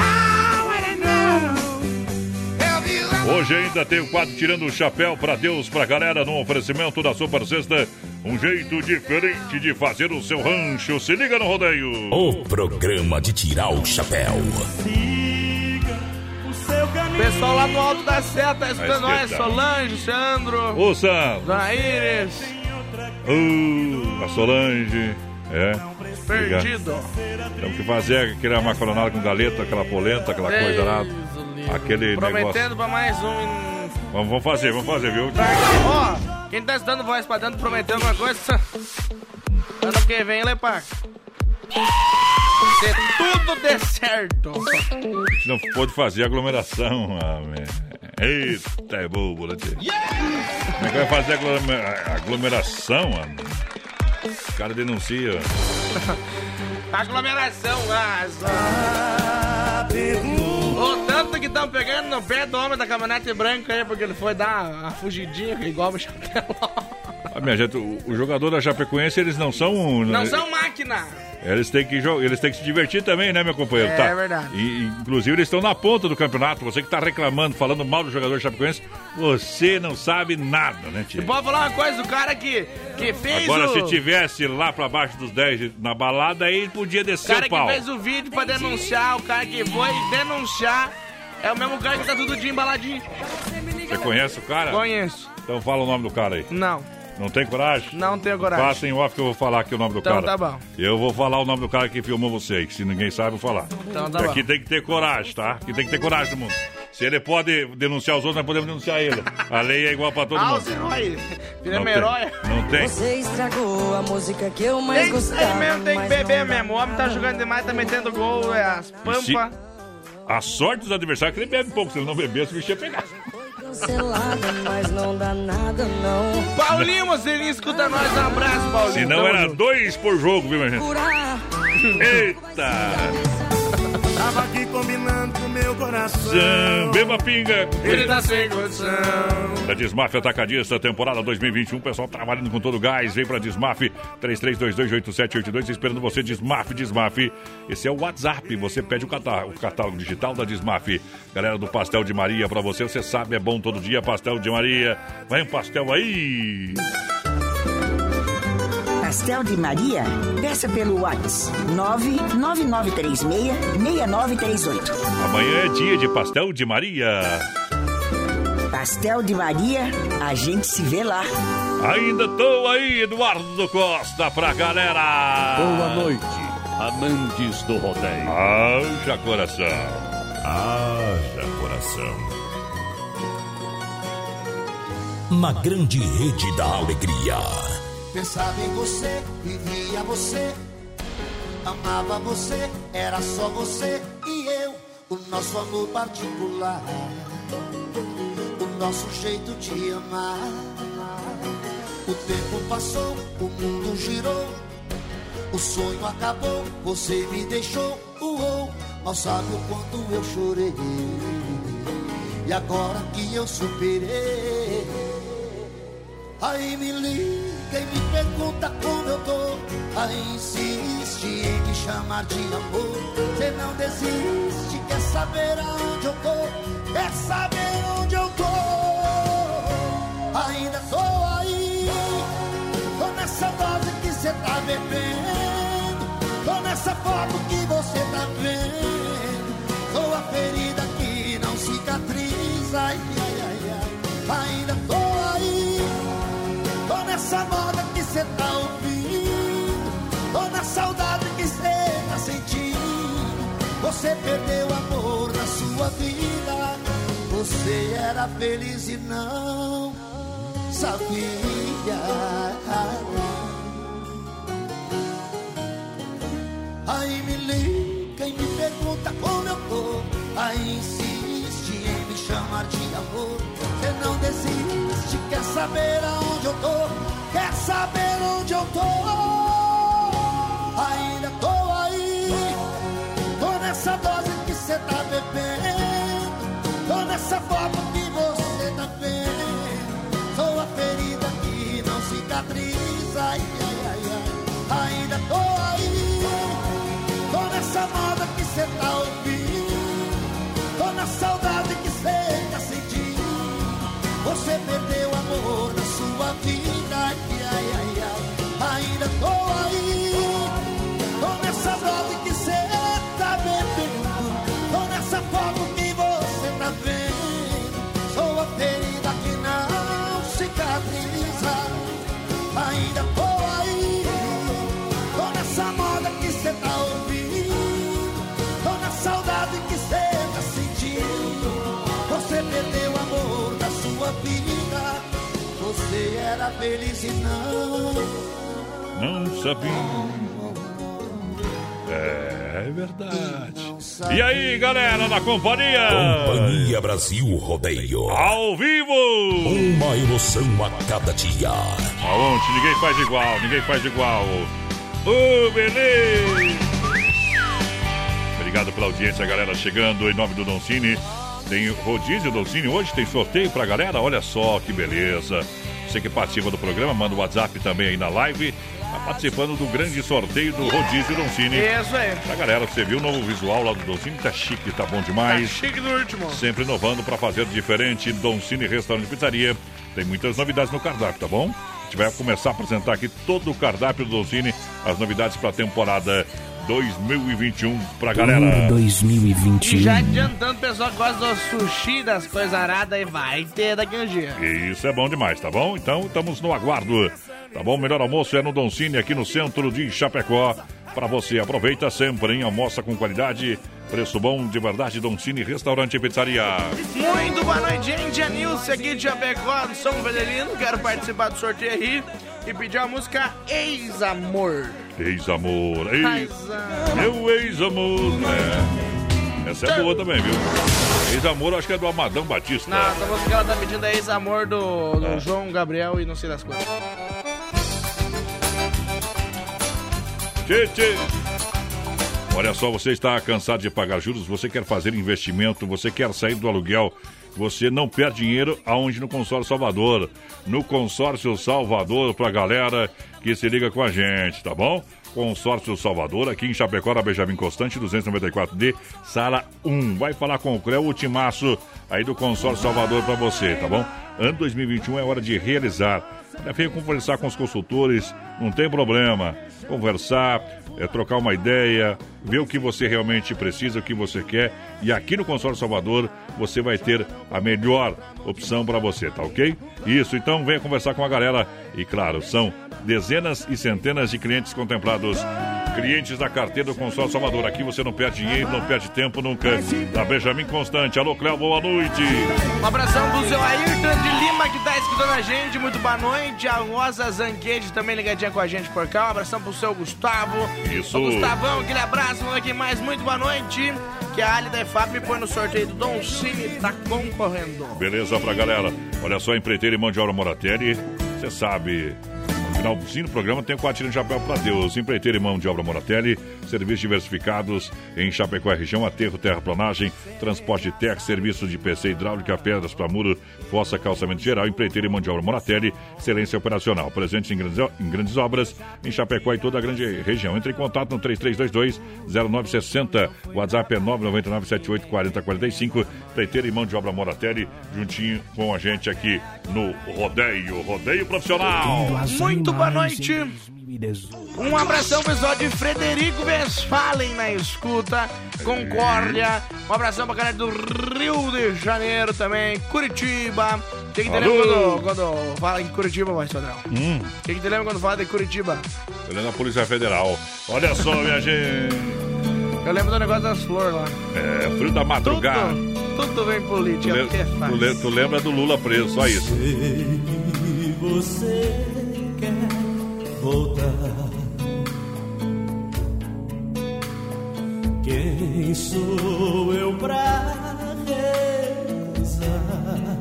Hoje ainda tem o quadro Tirando o Chapéu pra Deus, pra galera, no oferecimento da Super Sexta. Um jeito diferente de fazer o seu rancho. Se liga no rodeio. O programa de tirar o chapéu. O pessoal lá no Alto da Mas que nós. Solange, Sandro, Sam. Dona Iris, Uh, a Solange. É. perdido. Temos que fazer aquela macaronada com galeta, aquela polenta, aquela coisa lá. Aquele negócio. Prometendo pra mais um. Vamos, vamos fazer, vamos fazer, viu? Ó, quem tá estudando voz padrão prometendo alguma coisa. Ano que vem, Lepac. Se tudo der certo. A gente não pode fazer aglomeração, amém. Eita, é bobo, né? Como é que vai fazer aglomera- aglomeração, amém? Os caras denunciam. Aglomeração, gás. O tanto que estão pegando no pé do homem da caminhonete branca aí, porque ele foi dar uma fugidinha, igual o chapéu. Ah, minha gente, o, o jogador da Chapecoense, eles não são... Não são máquina. Eles têm, que jo- eles têm que se divertir também, né, meu companheiro? É Tá. verdade. E, inclusive, eles estão na ponta do campeonato. Você que tá reclamando, falando mal do jogador Chapecoense, você não sabe nada, né, tio? E pode falar uma coisa, o cara que, que fez Agora, o... se tivesse lá pra baixo dos 10 na balada, aí podia O descer cara o pau. que fez o vídeo pra denunciar, o cara que foi denunciar, é o mesmo cara que tá tudo dia embaladinho. Você conhece o cara? Conheço. Então fala o nome do cara aí. Não, Não tem coragem? não tenho coragem. Passa em off que eu vou falar aqui o nome do Então cara. tá bom. Eu vou falar o nome do cara que filmou você, que se ninguém sabe, eu vou falar. Então tá Aqui bom. tem que ter coragem, tá? Aqui tem que ter coragem do mundo. Se ele pode denunciar os outros, nós podemos denunciar ele. A lei é igual pra todo Ah, mundo. Não Viramos tem. herói. Não tem. Você estragou a música que eu mais Tem gostava. mesmo, tem que beber mesmo. O homem tá jogando demais, tá metendo gol, é as pampas. A sorte dos adversários é que ele bebe pouco. Se ele não bebesse, o bicho ia pegar. Cancelada, mas não dá nada, não. Paulinho Mocelinho, escuta nós. Um abraço, Paulinho. Se não era dois por jogo, viu, minha gente? Eita! Tava aqui combinando com meu coração. Beba pinga. Ele tá sem condição. Da Desmaf Atacadista, temporada 2021. Pessoal trabalhando com todo o gás. Vem pra Desmaf 33228782. Esperando você, Desmaf, Desmaf. Esse é o WhatsApp. Você pede o catálogo, o catálogo digital da Desmaf. Galera do Pastel de Maria, pra você, você sabe, é bom todo dia. Pastel de Maria. Vai um pastel aí. Pastel de Maria? Peça pelo WhatsApp 99936-6938. Amanhã é dia de Pastel de Maria. Pastel de Maria, a gente se vê lá. Ainda tô aí, Eduardo Costa, pra galera. Boa noite, amantes do rodeio. Haja coração. Haja coração. Na grande rede da alegria. Pensava em você, vivia você. Amava você, era só você e eu. O nosso amor particular. O nosso jeito de amar. O tempo passou, o mundo girou. O sonho acabou, você me deixou. Uou, mal sabe o quanto eu chorei. E agora que eu superei. Aí me liga e me pergunta como eu tô. Aí insiste em me chamar de amor. Você não desiste, quer saber aonde eu tô? Quer saber onde eu tô? Ainda tô aí. Tô nessa dose que cê tá bebendo. Tô nessa foto que você tá vendo. Tô a ferida que não cicatriza. Ai, ai, ai, ai. Ainda. Tô nessa moda que cê tá ouvindo. Tô na saudade que cê tá sentindo. Você perdeu amor na sua vida. Você era feliz e não sabia. Aí me liga e me pergunta como eu tô. Aí insiste em me chamar de amor. Você não desiste, quer saber aonde eu tô? Quer saber onde eu tô? Ainda tô aí. Tô nessa dose que cê tá bebendo. Tô nessa foto que você tá vendo. Sou a ferida que não cicatriza. Ai, ai, ai, ai. Ainda tô aí. Tô nessa moda que cê tá ouvindo. Tô na saudade que cê. Você perdeu amor na sua vida. Ai, ai, ai. Ainda tô aí. Era feliz e não. Não sabia. É verdade. E aí, galera da companhia? Companhia Brasil Rodeio. Ao vivo! Uma emoção a cada dia. Aonde? Ninguém faz igual, ninguém faz igual. Ô, beleza! Obrigado pela audiência, galera. Chegando em nome do Doncini. Tem rodízio Doncini. Hoje tem sorteio pra galera. Olha só que beleza. Você que participa do programa, manda o WhatsApp também aí na live. Tá participando do grande sorteio do Rodízio Doncini. Isso aí. Pra galera, você viu o novo visual lá do Doncini? Tá chique, tá bom demais. Tá chique do último. Sempre inovando para fazer diferente. Doncini Restaurante e Pizzaria. Tem muitas novidades no cardápio, tá bom? A gente vai começar a apresentar aqui todo o cardápio do Doncini, as novidades para a temporada 2021 pra galera. Por 2021. E já adiantando, o pessoal que gosta do sushi, das coisas aradas, aí vai ter daqui a um dia. Isso é bom demais, tá bom? Então estamos no aguardo. Tá bom? Melhor almoço é no Doncini, aqui no centro de Chapecó. Pra você, aproveita sempre, hein? Almoça com qualidade, preço bom de verdade. Doncini Restaurante e Pizzaria. Muito boa noite, gente. A Nilce aqui de Chapecó, São Vedelino. Quero participar do sorteio aí e pedir a música Ex-Amor. Ex-amor, ex... Ex-amor. Meu ex-amor. É. Essa é boa também, viu? Ex-amor, acho que é do Amadão Batista. Não, essa música que ela tá pedindo é Ex-Amor do, do Ah. João Gabriel e não sei das coisas. Tchê, tchê. Olha só, você está cansado de pagar juros, você quer fazer investimento, você quer sair do aluguel, você não perde dinheiro aonde no Consórcio Salvador. No Consórcio Salvador, pra galera que se liga com a gente, tá bom? Consórcio Salvador, aqui em Chapecó, na Benjamin Constante, 294D, sala 1. Vai falar com o Creu Ultimaço aí do Consórcio Salvador pra você, tá bom? Ano 2021 é hora de realizar. Venha conversar com os consultores, não tem problema. Conversar, é, trocar uma ideia, ver o que você realmente precisa, o que você quer. E aqui no Consórcio Salvador você vai ter a melhor opção para você, tá ok? Isso, então venha conversar com a galera. E claro, são dezenas e centenas de clientes contemplados. Clientes da carteira do Consórcio Salvador. Aqui você não perde dinheiro, não perde tempo nunca. Da Benjamin Constante. Alô, Cléo, boa noite. Um abração pro seu Ayrton de Lima que tá escutando a gente. Muito boa noite. A Rosa Zanquete também ligadinha com a gente por cá. Um abração pro seu Gustavo. Isso. Ô, Gustavão, aquele abraço. Vamos aqui mais. Muito boa noite. Que a Ali da EFAP me põe no sorteio do Dom Cine. Tá concorrendo. Beleza pra galera. Olha só, empreiteiro e mão de obra Moratelli. Você sabe, finalzinho do programa tem o Quatino de Chapéu para Deus. Empreiteiro e mão de obra Moratelli, serviços diversificados em Chapecó e região, aterro, terraplanagem, transporte tech, serviço de PC hidráulica, pedras para muro, fossa, calçamento geral, empreiteiro e mão de obra Moratelli, excelência operacional. Presente em grandes, em grandes obras em Chapecó e toda a grande região. Entre em contato no 3322-0960. WhatsApp é 999784045. Empreiteiro e mão de obra Moratelli, juntinho com a gente aqui no Rodeio, Rodeio Profissional. Muito boa noite. Um abração pessoal de Frederico Westphalen na escuta, Concórdia. Um abração pra galera do Rio de Janeiro também, Curitiba. O que, lembra quando, quando fala em Curitiba, mais padrão? Hum. O que, lembra quando fala de Curitiba? Eu lembro da Polícia Federal. Olha só, minha gente. Eu lembro do negócio das flores lá. É, frio da madrugada. Tudo, tudo vem Tu, política, é tu fácil. le- tu lembra do Lula preso, só isso. E você voltar? Quem sou eu pra rezar?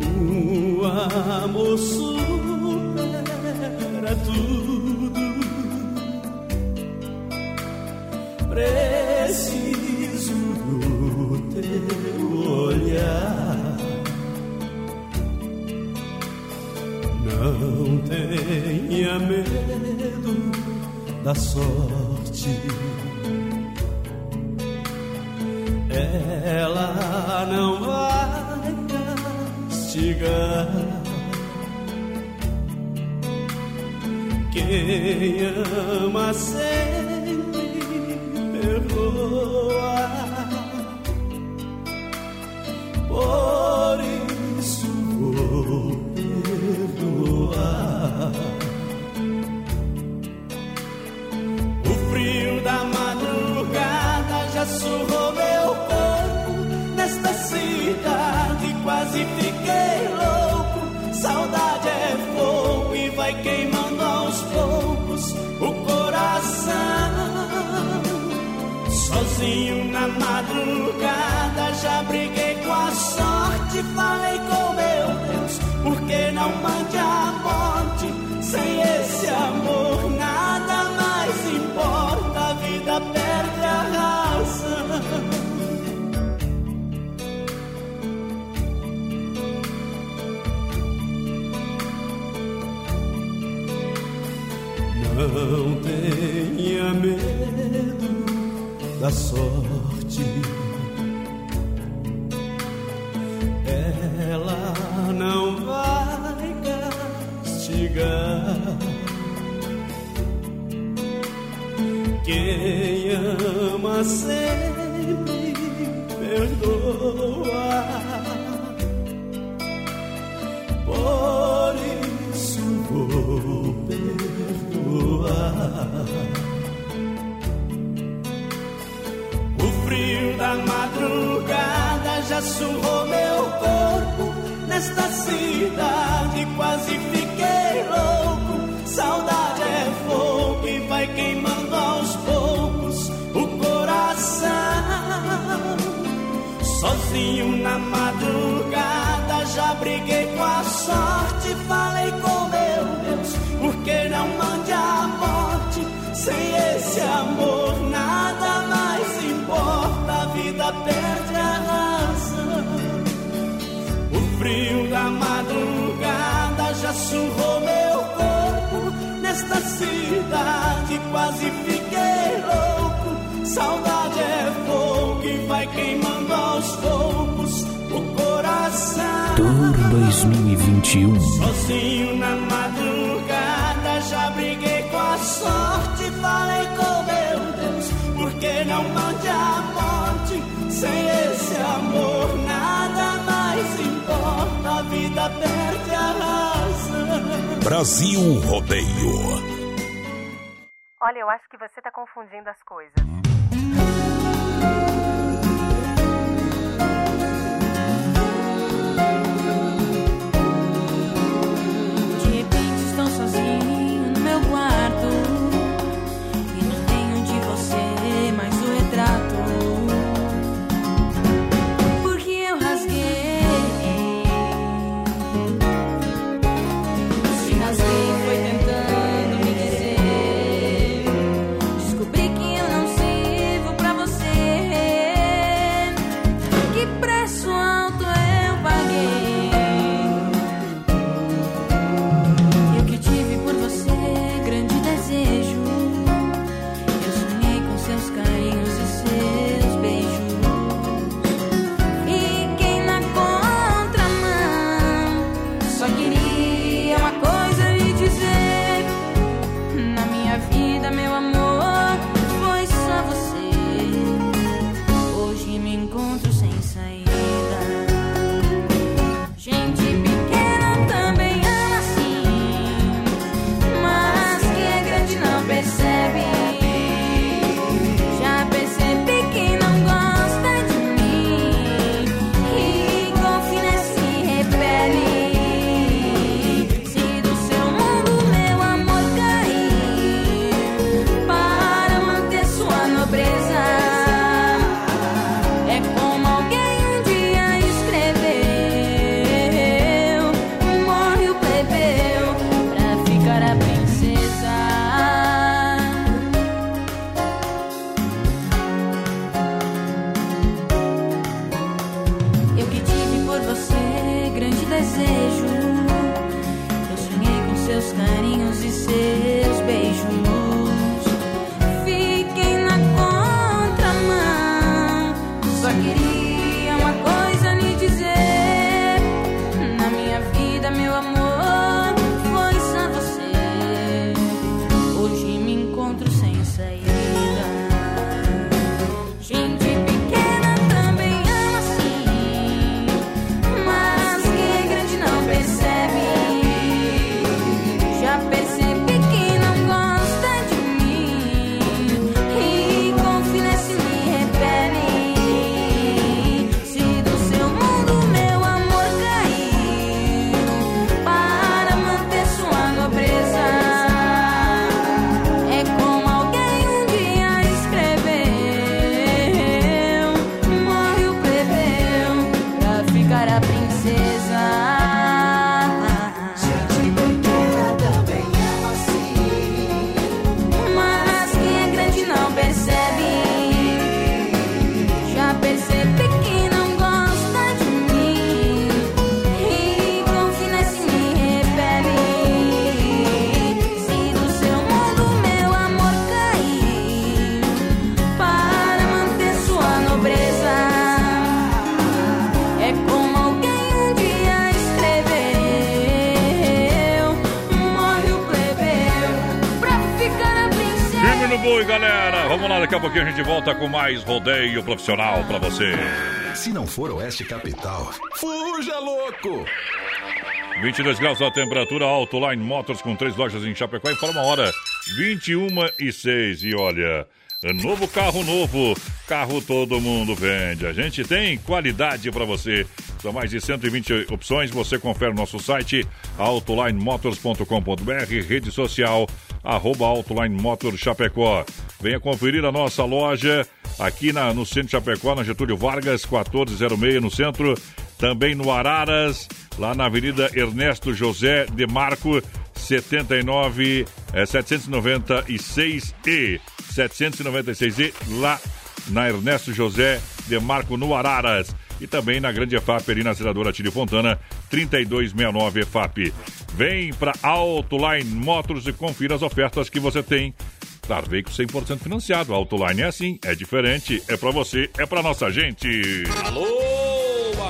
O amor supera tudo. Preciso do teu olhar. Não tenha medo da sorte. Ela não vai castigar. Quem ama sempre perdoa. Por da madrugada já surrou meu corpo. Nesta cidade quase fiquei louco. Saudade é fogo e vai queimando aos poucos o coração. Sozinho na madrugada já briguei com a sorte. Falei com meu Deus, por que não mande a morte? Sem esse amor Não tenha medo da sorte. Ela não vai castigar. Quem ama sempre surrou meu corpo. Nesta cidade quase fiquei louco. Saudade é fogo e vai queimando aos poucos o coração. Sozinho na madrugada já briguei com a sorte. Falei com meu Deus, por que não mande a morte? Sem esse amor da madrugada já surrou meu corpo. Nesta cidade quase fiquei louco. Saudade é fogo que vai queimando aos poucos o coração. Tour 2021. Sozinho na madrugada já briguei com a sorte. Falei com meu Deus, por que não mande vida perde a razão. Brasil Rodeio. Olha, eu acho que você tá confundindo as coisas. De repente estou sozinho pouquinho a gente volta com mais rodeio profissional pra você. Se não for Oeste Capital, Fuja, louco! 22 graus a temperatura, Autoline Motors com três lojas em Chapecó. Informa a hora, 21 e 6. E olha, novo carro novo, carro todo mundo vende. A gente tem qualidade para você. São mais de 120 opções. Você confere no nosso site autolinemotors.com.br, rede social arroba Autoline Motors Chapecó. Venha conferir a nossa loja aqui na, no centro de Chapecó, na Getúlio Vargas, 1406 no centro. Também no Araras, lá na Avenida Ernesto José de Marco, 79, é, 796E. 796E, lá na Ernesto José de Marco, no Araras. E também na Grande EFAP, ali na Senadora Tire Fontana, 3269 EFAP. Vem para Autoline Motors e confira as ofertas que você tem. Claro, veículo 100% financiado. Autoline é assim, é diferente, é para você, é para nossa gente. Alô,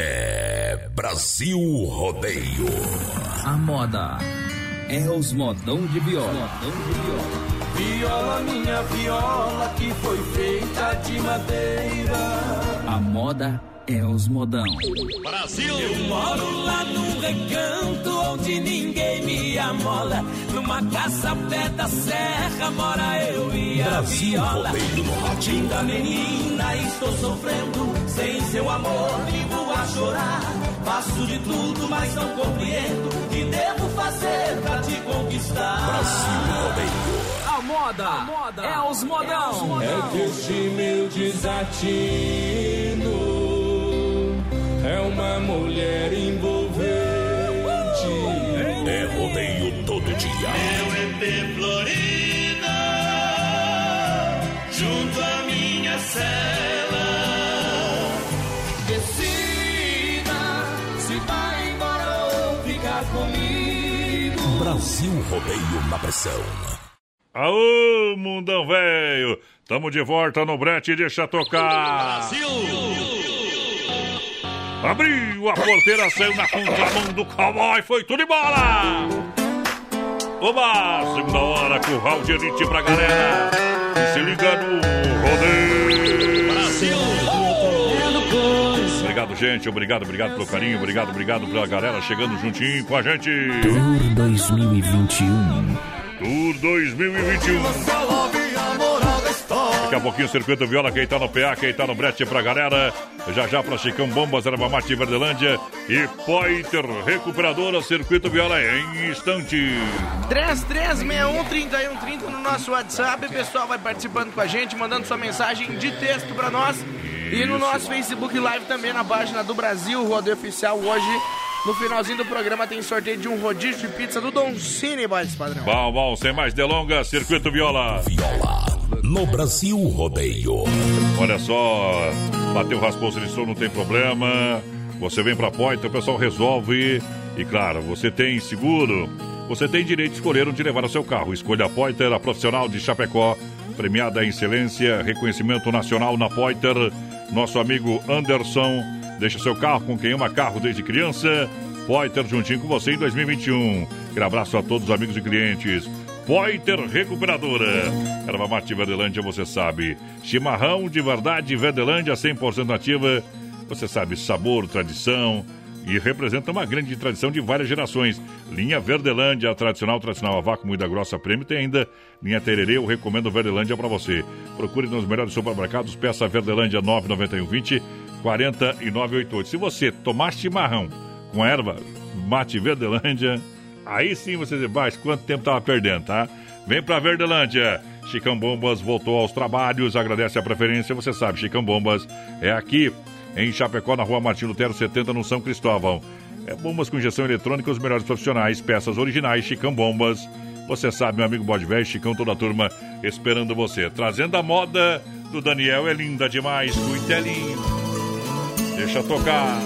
É Brasil Rodeio. A moda é os modão de viola. Viola, minha viola, que foi feita de madeira. A moda é os modão. Brasil! Eu moro lá num recanto onde ninguém me amola. Numa casa pé da serra mora eu e a Brasil viola. Linda menina, estou sofrendo. Sem seu amor, vivo a chorar. Faço de tudo, mas não compreendo. O que devo fazer pra te conquistar? Brasil Rodeio. A moda, é os modão. É que este meu desatino é uma mulher envolvente. É rodeio todo dia. Meu EP Florida, junto à minha cela. Decida se vai embora ou ficar comigo. Brasil Rodeio na pressão. Aô, mundão velho! Tamo de volta no brete, deixa tocar! Brasil! Abriu a porteira, saiu na contramão do cowboy, foi tudo embora! Oba, segunda hora, curral de elite pra galera! E se liga no rodeio! Brasil! Obrigado, gente, obrigado, obrigado pelo carinho, obrigado, obrigado pela galera chegando juntinho com a gente! Tour 2021. Tour 2021. Daqui a pouquinho, Circuito Viola, quem tá no PA, quem tá no brete pra galera. Já já pra Chicão Bombas, Erva Mate Verdelândia e Poiter Recuperadora, Circuito Viola em instante. 3361-3130 no nosso WhatsApp. O pessoal vai participando com a gente, mandando sua mensagem de texto pra nós. E no nosso Facebook Live também, na página do Brasil, Rodeio Oficial. Hoje, no finalzinho do programa, tem sorteio de um rodízio de pizza do Don Cine, Boys Padrão. Bom, bom, sem mais delongas, Circuito Viola. Viola no Brasil Rodeio. Olha só, bateu, raspou, seleção, não tem problema. Você vem pra Poiter, o pessoal resolve. E claro, você tem seguro. Você tem direito de escolher onde levar o seu carro. Escolha a Poiter, a profissional de Chapecó. Premiada em excelência, reconhecimento nacional na Poiter. Nosso amigo Anderson. Deixa seu carro com quem ama carro desde criança. Poiter juntinho com você em 2021. Aquele abraço a todos os amigos e clientes. Poiter Recuperadora. Erva Mate Verdelândia, você sabe. Chimarrão de verdade, Verdelândia 100% nativa. Você sabe, sabor, tradição. E representa uma grande tradição de várias gerações. Linha Verdelândia, tradicional, tradicional a vácuo, muita grossa prêmio. Tem ainda linha Tererê, eu recomendo Verdelândia para você. Procure nos melhores supermercados, peça Verdelândia 99120 4988. Se você tomar chimarrão com erva mate Verdelândia, aí sim você diz, mas quanto tempo tava perdendo, tá? Vem pra Verdelândia. Chicão Bombas voltou aos trabalhos, agradece a preferência, você sabe, Chicão Bombas é aqui em Chapecó, na rua Martin Lutero 70, no São Cristóvão. É bombas com injeção eletrônica, os melhores profissionais, peças originais, Chicão Bombas. Você sabe, meu amigo Bode Velho, Chicão, toda a turma esperando você. Trazendo a moda do Daniel, é linda demais, cuitelinho. Deixa tocar.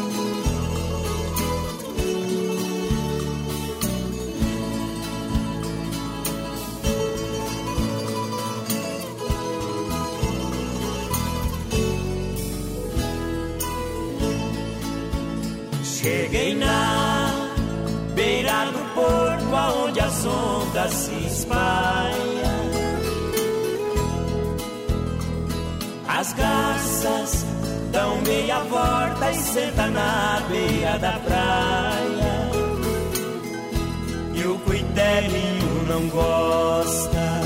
Cheguei na beira do porto aonde as ondas se espalham. As garças dão meia volta e senta na beira da praia. E o cuitelinho não gosta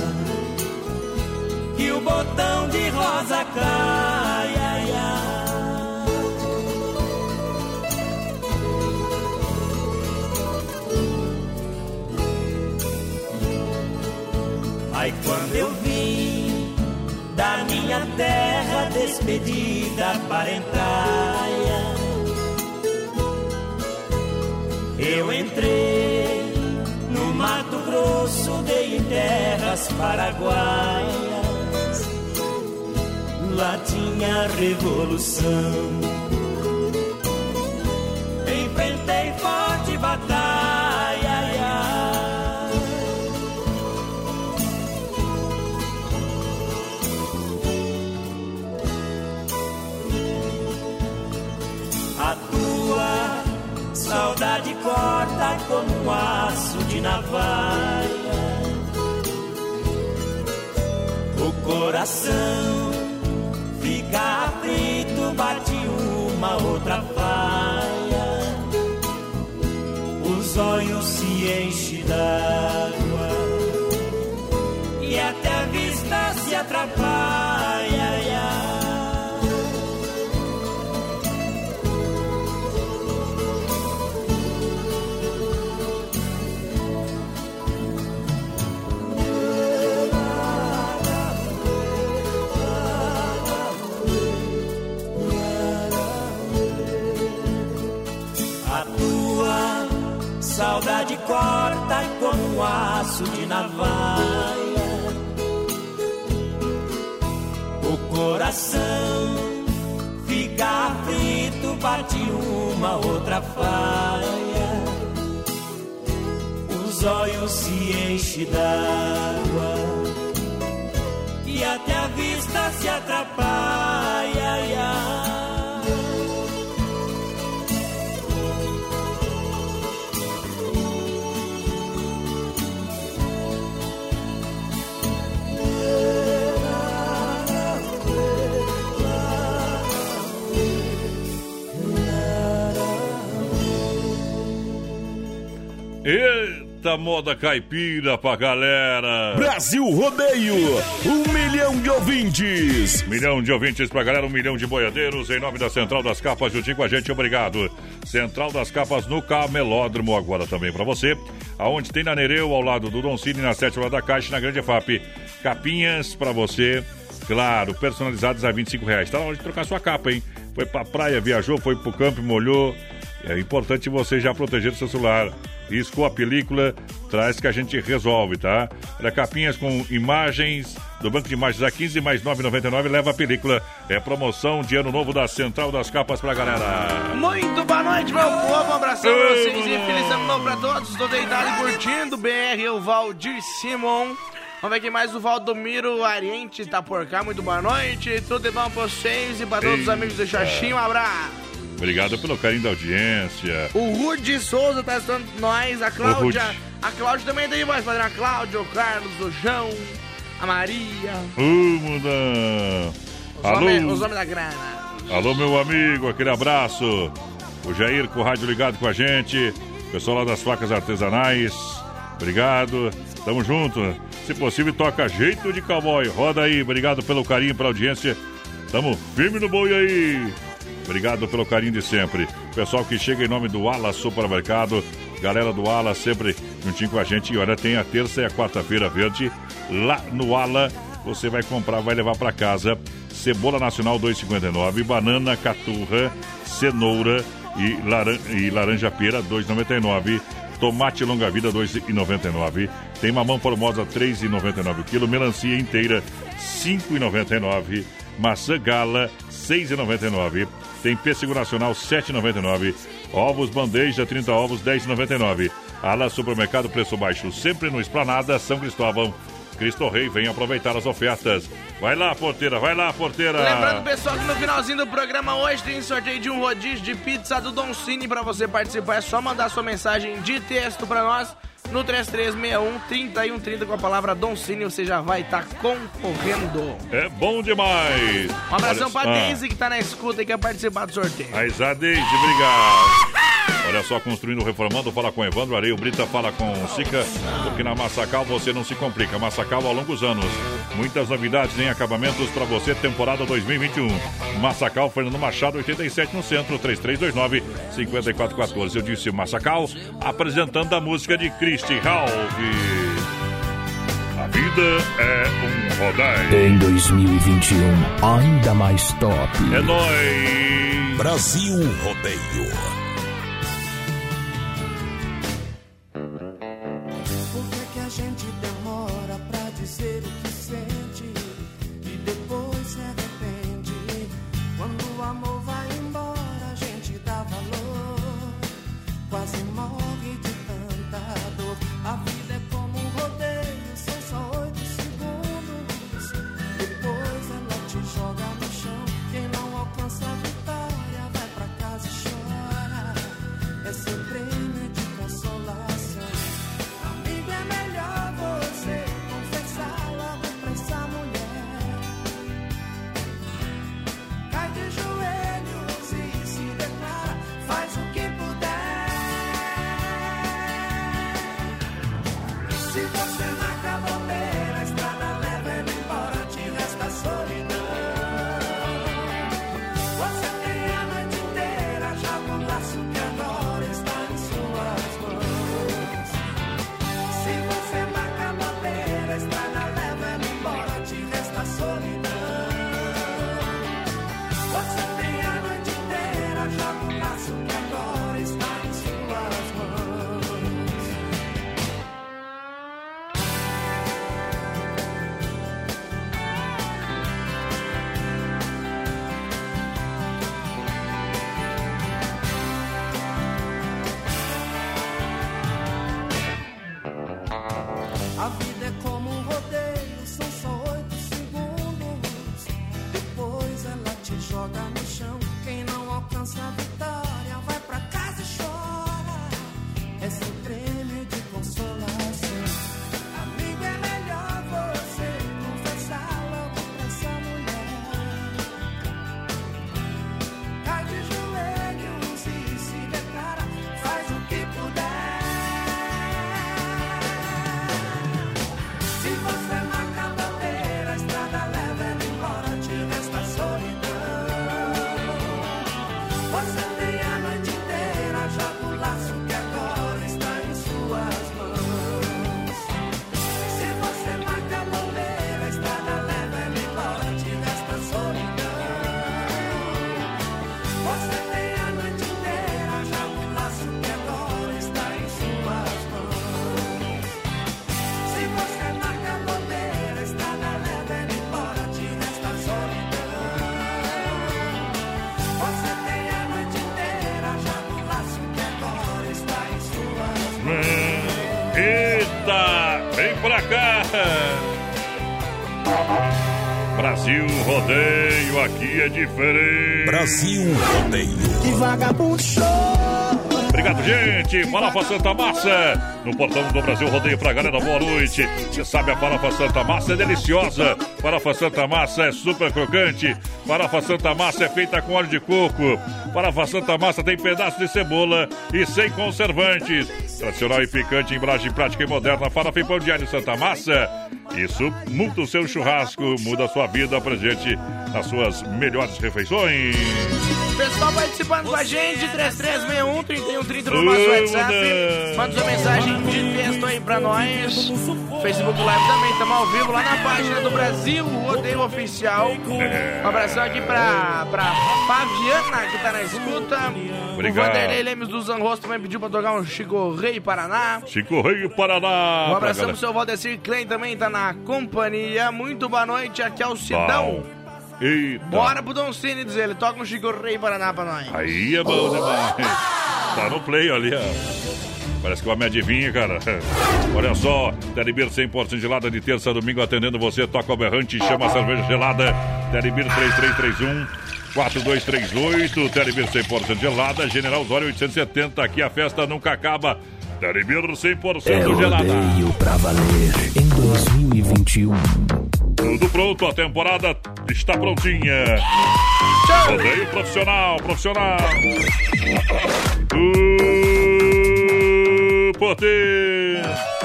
que o botão de rosa caia. Ai, quando eu da minha terra despedida para entraia, eu entrei no Mato Grosso, dei em terras paraguaias. Lá tinha revolução. Enfrentei forte batalha. Saudade corta como um aço de navalha. O coração fica aflito, bate uma outra falha. Os olhos se enchem d'água e até a vista se atrapalha. Saudade corta como um aço de navalha. O coração fica aflito, bate uma outra falha. Os olhos se enchem d'água e até a vista se atrapalha. Eita moda caipira pra galera. Brasil Rodeio, um milhão de ouvintes. Milhão de ouvintes pra galera, um milhão de boiadeiros. Em nome da Central das Capas, juntinho com a gente, obrigado. Central das Capas no Camelódromo, agora também pra você. Aonde tem na Nereu, ao lado do Don Cine, na sétima da Caixa, na Grande FAP. Capinhas pra você, claro, personalizadas a 25 reais. Tá na hora de trocar sua capa, hein? Foi pra praia, viajou, foi pro campo, molhou. É importante você já proteger o seu celular. Riscou a película, traz que a gente resolve, tá? Olha, capinhas com imagens do Banco de Imagens a 15 mais 9,99, leva a película. É promoção de ano novo da Central das Capas pra galera. Muito boa noite, meu povo. Um abração pra vocês e feliz ano novo pra todos. Tô deitado e curtindo. BR, o Valdir Simon. Vamos ver aqui mais o Valdomiro Ariente tá por cá. Muito boa noite. Tudo de bom pra vocês e pra todos os amigos do Xaxim. Um abraço. Obrigado pelo carinho da audiência. O Rudy Souza tá assistindo nós. A. Cláudia. A Cláudia também aí, voz padrão. A Cláudia, o Carlos, o João, a Maria. Ô, mudão. Os Alô, homens os homens da grana. alô, meu amigo, aquele abraço. O Jair com o rádio ligado com a gente. Pessoal lá das facas artesanais. Obrigado. Tamo junto. Se possível, toca jeito de cowboy. Roda aí. Obrigado pelo carinho, pela audiência. Tamo firme no boi aí. Obrigado pelo carinho de sempre. Pessoal que chega em nome do Ala Supermercado. Galera do Ala sempre juntinho com a gente. E olha, tem a terça e a quarta-feira verde lá no Ala. Você vai comprar, vai levar para casa. Cebola nacional 2,59. Banana, caturra, cenoura e, laran e laranja pera 2,99. Tomate longa vida 2,99. Tem mamão formosa 3,99 o quilo. Melancia inteira 5,99. Maçã gala 6,99. Tem pêssego nacional 7,99. Ovos bandeja 30 ovos 10,99. Ala Supermercado preço baixo sempre no Esplanada São Cristóvão. Cristo Rei, vem aproveitar as ofertas. Vai lá, porteira, vai lá, porteira. Lembrando, pessoal, que no finalzinho do programa hoje tem sorteio de um rodízio de pizza do Don Cine para você participar. É só mandar sua mensagem de texto para nós no 3361 3130 com a palavra Don Cine, você já vai estar tá concorrendo. É bom demais. Um abração Olha, pra ah. Deise que tá na escuta e quer participar do sorteio. Mas a Deise, obrigado. Olha só, construindo, reformando, fala com Evandro Areio Brita, fala com Sica, porque na Massacal você não se complica. Massacal há longos anos. Muitas novidades em acabamentos para você, temporada 2021. Massacal, Fernando Machado, 87 no centro, 3329-5414. Eu disse Massacal, apresentando a música de Christy Ralph. A vida é um rodeio. Em 2021, ainda mais top. É nóis! Brasil Rodeio. Brasil Rodeio, aqui é diferente. Brasil Rodeio. Que vagabundo show. Obrigado, gente. Farofa Santa Massa. No portão do Brasil Rodeio pra galera, boa noite. Você sabe, a farofa Santa Massa é deliciosa. Farofa Santa Massa é super crocante. Farofa Santa Massa é feita com óleo de coco. Farofa Santa Massa tem pedaço de cebola e sem conservantes. Tradicional e picante, embalagem prática e moderna. Farofa e pão de alho Santa Massa. Isso muda o seu churrasco, muda a sua vida presente nas suas melhores refeições. Pessoal participando com a gente, 3361 3130 no nosso WhatsApp. Manda sua mensagem de texto aí pra nós. Facebook Live também, estamos ao vivo lá na página do Brasil Rodeio Oficial. Um abração aqui pra, pra Fabiana, que tá na escuta. Obrigado. O Vanderlei Lemes do Zanrosso também pediu pra tocar um Chico Rei Paraná. Chico Rei Paraná. Um abração pro seu Valdecir Klein também, tá na companhia. Muito boa noite, aqui é o Sidão. Eita. Bora pro Don Cine, diz ele. Toca um Chico Rei Paraná pra nós. Aí é bom demais. Tá no play ali, ó. Parece que vai me adivinha, cara. Olha só, Telebir 100% gelada de terça a domingo atendendo você. Toca o berrante, chama a cerveja gelada. Telebir 3331 4238. Telebir 100% gelada. General Osório 870. Aqui a festa nunca acaba. Telebir 100% É gelada. rodeio pra valer em 2021. Tudo pronto, a temporada está prontinha. Rodeio profissional, profissional. Uh, poder.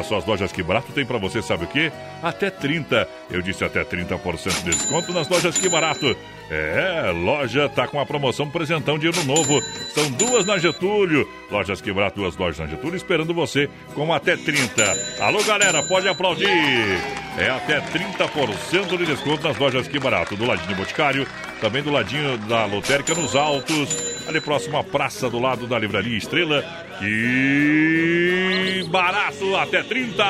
Olha só as lojas que barato tem pra você, sabe o quê? Até 30. Eu disse até 30% de desconto nas lojas que barato. É, loja tá com a promoção presentão de ano novo. São duas na Getúlio. Lojas que barato, duas lojas na Getúlio esperando você com até 30. Alô, galera, pode aplaudir. É até 30% de desconto nas lojas que barato. Do ladinho Boticário, também do ladinho da Lotérica nos Altos. Ali próximo à praça do lado da Livraria Estrela. Que barato, até 30.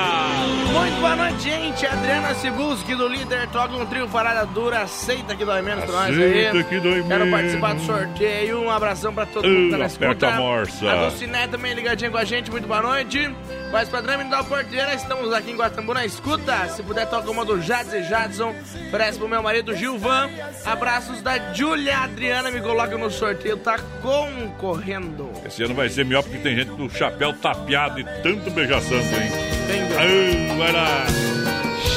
Muito boa noite, gente. Adriana Sibuski do líder toca um trio parada dura. Aceita que dói menos pra nós aí. Aceita que dói Quero menos. participar do sorteio. Um abração pra todo mundo que tá na escuta. a morsa. A Dulciné também ligadinha com a gente. Muito boa noite. Mas padrão dá porteira. Estamos aqui em Guatambu na escuta. Se puder, toca uma do Jades e Jadson. Oferece pro meu marido Gilvan. Abraços da Júlia Adriana. Me coloca no sorteio. Tá concorrendo. Esse ano vai ser melhor porque tem gente com o chapéu tapeado e tanto beija-santo, hein? Ai, vai lá.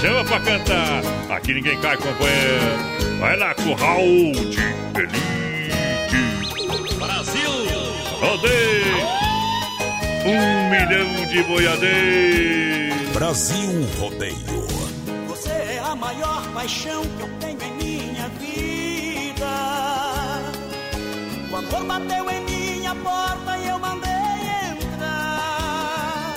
Chama pra cantar. Aqui ninguém cai, companheiro. Vai lá Raul de Elite. Brasil! Rodeio. Um milhão de boiadeiros. Brasil Rodeio. Você é a maior paixão que eu tenho em minha vida. O amor bateu em minha porta e eu mandei entrar.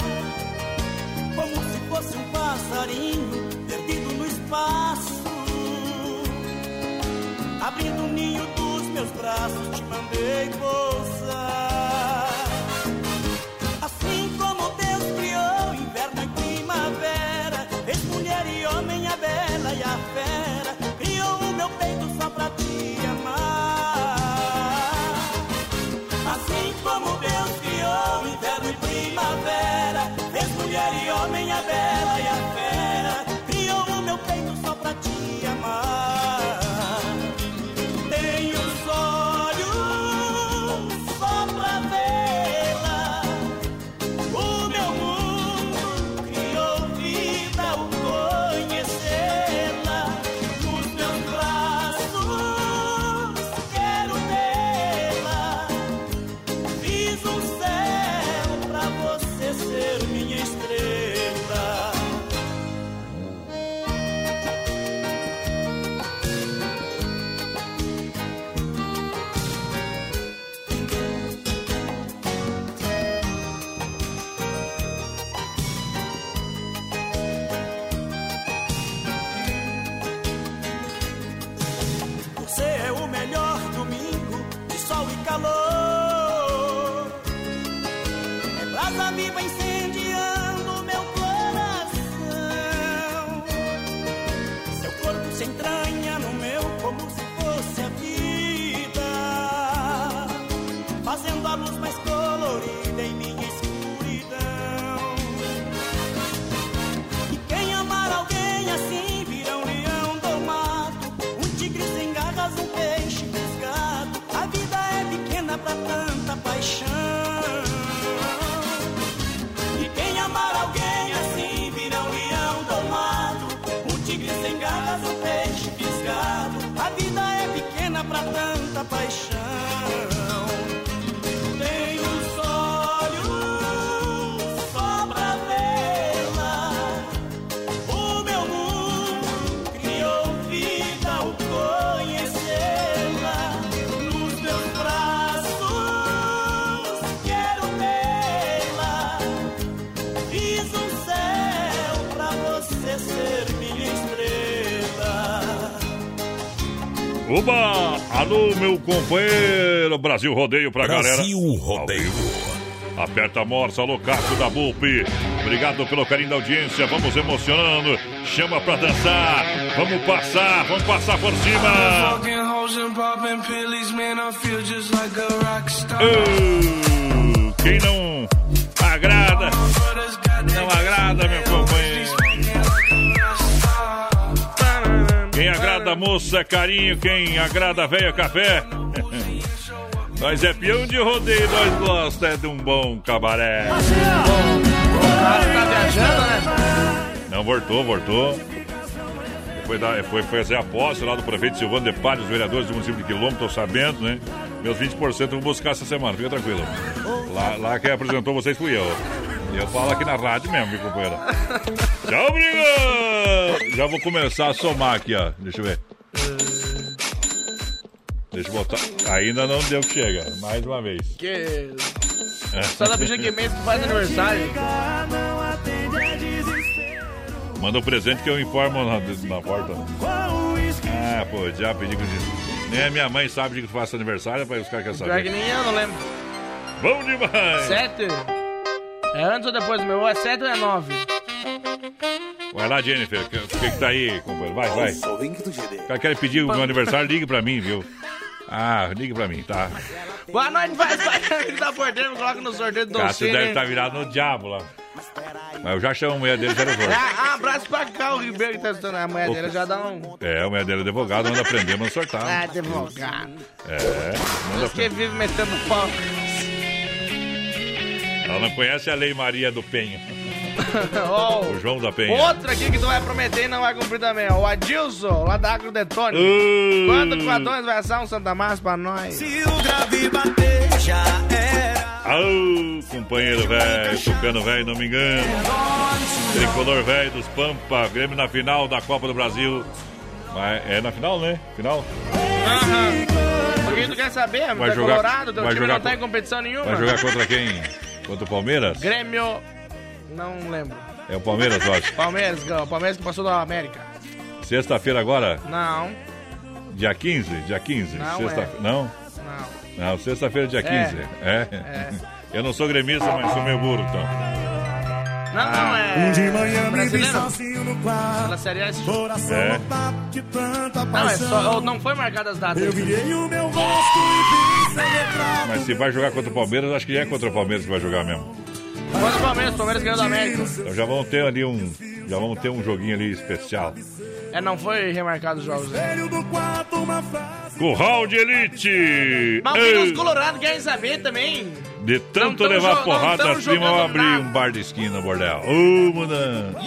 Como se fosse um passarinho perdido no espaço. Abrindo o ninho dos meus braços, te mandei pousar. Oba! Alô, meu companheiro! Brasil Rodeio pra galera. Brasil Rodeio. Aperta a morsa, alô, Cássio da Bulpe. Obrigado pelo carinho da audiência. Vamos emocionando. Chama pra dançar. Vamos passar, vamos passar por cima. Quem não agrada, não agrada, meu agrada moça, carinho. Quem agrada velha, café. Nós é peão de rodeio, nós gosta é de um bom cabaré. Não, voltou, voltou. Foi, dar, foi fazer a posse lá do prefeito Silvano de Palha, os vereadores do município de Quilombo, tô sabendo, né? Meus 20% eu vou buscar essa semana, fica tranquilo. Lá, lá quem apresentou vocês fui eu. Eu falo aqui na rádio mesmo, meu companheiro. Tchau, obrigado! Já vou começar a somar aqui, ó. Deixa eu ver. Deixa eu botar. Ainda não deu que chega. Mais uma vez. Que... Só tá pedindo que mês que faz aniversário. Manda o presente que eu informo na, na porta. Ah, pô, já pedi que eu disse. Nem a minha mãe sabe de que tu faça aniversário, para os caras querem Pior que saber. nem eu, não lembro. Bom demais! Sete? É antes ou depois do meu? É sete ou é nove? Vai lá, Jennifer. O que, que, que tá aí, companheiro? Vai, vai. O cara quer pedir o meu aniversário, ligue pra mim, viu? Ah, ligue pra mim, tá? Boa noite, vai, vai. Ele tá por dentro, coloca no sorteio do Cássio deve estar virado no diabo lá. Mas eu já chamo a mulher dele, já levou. Ah, abraço pra cá, o Ribeiro que tá assistindo. A mulher dele já dá um. É, a mulher dele é advogado, manda aprender, manda sortar. Ah, advogado. É, manda Diz que vive metendo pau. Ela não conhece a Lei Maria do Penho. Ó, O João da Penha. Outro aqui que tu vai prometer e não vai cumprir também, ó. O Adilson, lá da Agro Detone. Uh. Quando o Adões vai assar um Santa Massa pra nós? Se o grave bater, já era. Au, companheiro velho, tucano velho, não me engano. Tricolor velho dos Pampa, Grêmio na final da Copa do Brasil. Mas é na final, né? Final? O que tu quer saber? Vai tá jogar- colorado, teu vai time jogar não tá em competição nenhuma. Vai jogar contra quem? Contra o Palmeiras? Grêmio, não lembro. É o Palmeiras, eu acho. Palmeiras, o Palmeiras que passou da América. Sexta-feira agora, Não, dia 15? Dia 15? Não Sexta... é. Não? não. Não, sexta-feira, dia 15. É. É. Eu não sou gremista, mas sou meio burro, então. Não, não, é. Um de manhã me vi brasileiro. sozinho no quarto. Pela Série. Coração É. lotado de tanta Não, é só, não foi marcado as datas. Eu virei o meu rosto e vi. Mas se vai jogar contra o Palmeiras, acho que já é contra o Palmeiras que vai jogar mesmo. Contra o Palmeiras, o Palmeiras ganhou da América. Então já vamos ter ali um. Já vamos ter um joguinho ali especial. É, não foi remarcado os jogos. Né? Curral de Elite! Mas os colorados querem saber também. De tanto levar porrada acima, eu abri um bar de esquina, bordel. Ô, mudando.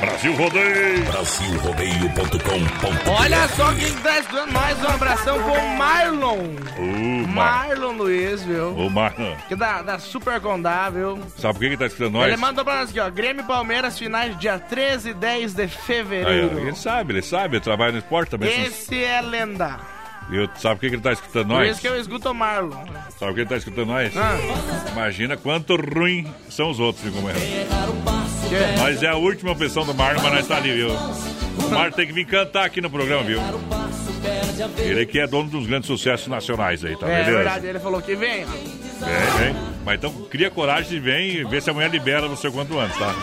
Brasil Rodeio! Brasilrodeio.com.br Olha só quem tá estudando mais um abração com o Marlon. Ô, Mar... Marlon Luiz, viu? Ô, Marlon. Que da, da Super Condá, viu? Sabe por que que tá escutando nós? Ele mandou pra nós aqui, ó. Grêmio e Palmeiras, finais dia 13 e 10 de Aí, ó, fevereiro. ele sabe, ele sabe, ele trabalha no esporte também. Esse é lenda. E eu- sabe por que que ele tá escutando Por nós? isso que eu escuto o Marlon. Sabe por que ele tá escutando nós? Ah. Imagina quanto ruim são os outros, viu, companheiro? Que? Nós é a última opção do Marlon, mas nós tá ali, viu? O Marlon tem que vir cantar aqui no programa, viu? Ele que é dono dos grandes sucessos nacionais aí, tá É beleza? verdade, ele falou que vem. Vem, vem. Mas então cria coragem de vir e ver se amanhã libera você quanto antes, tá?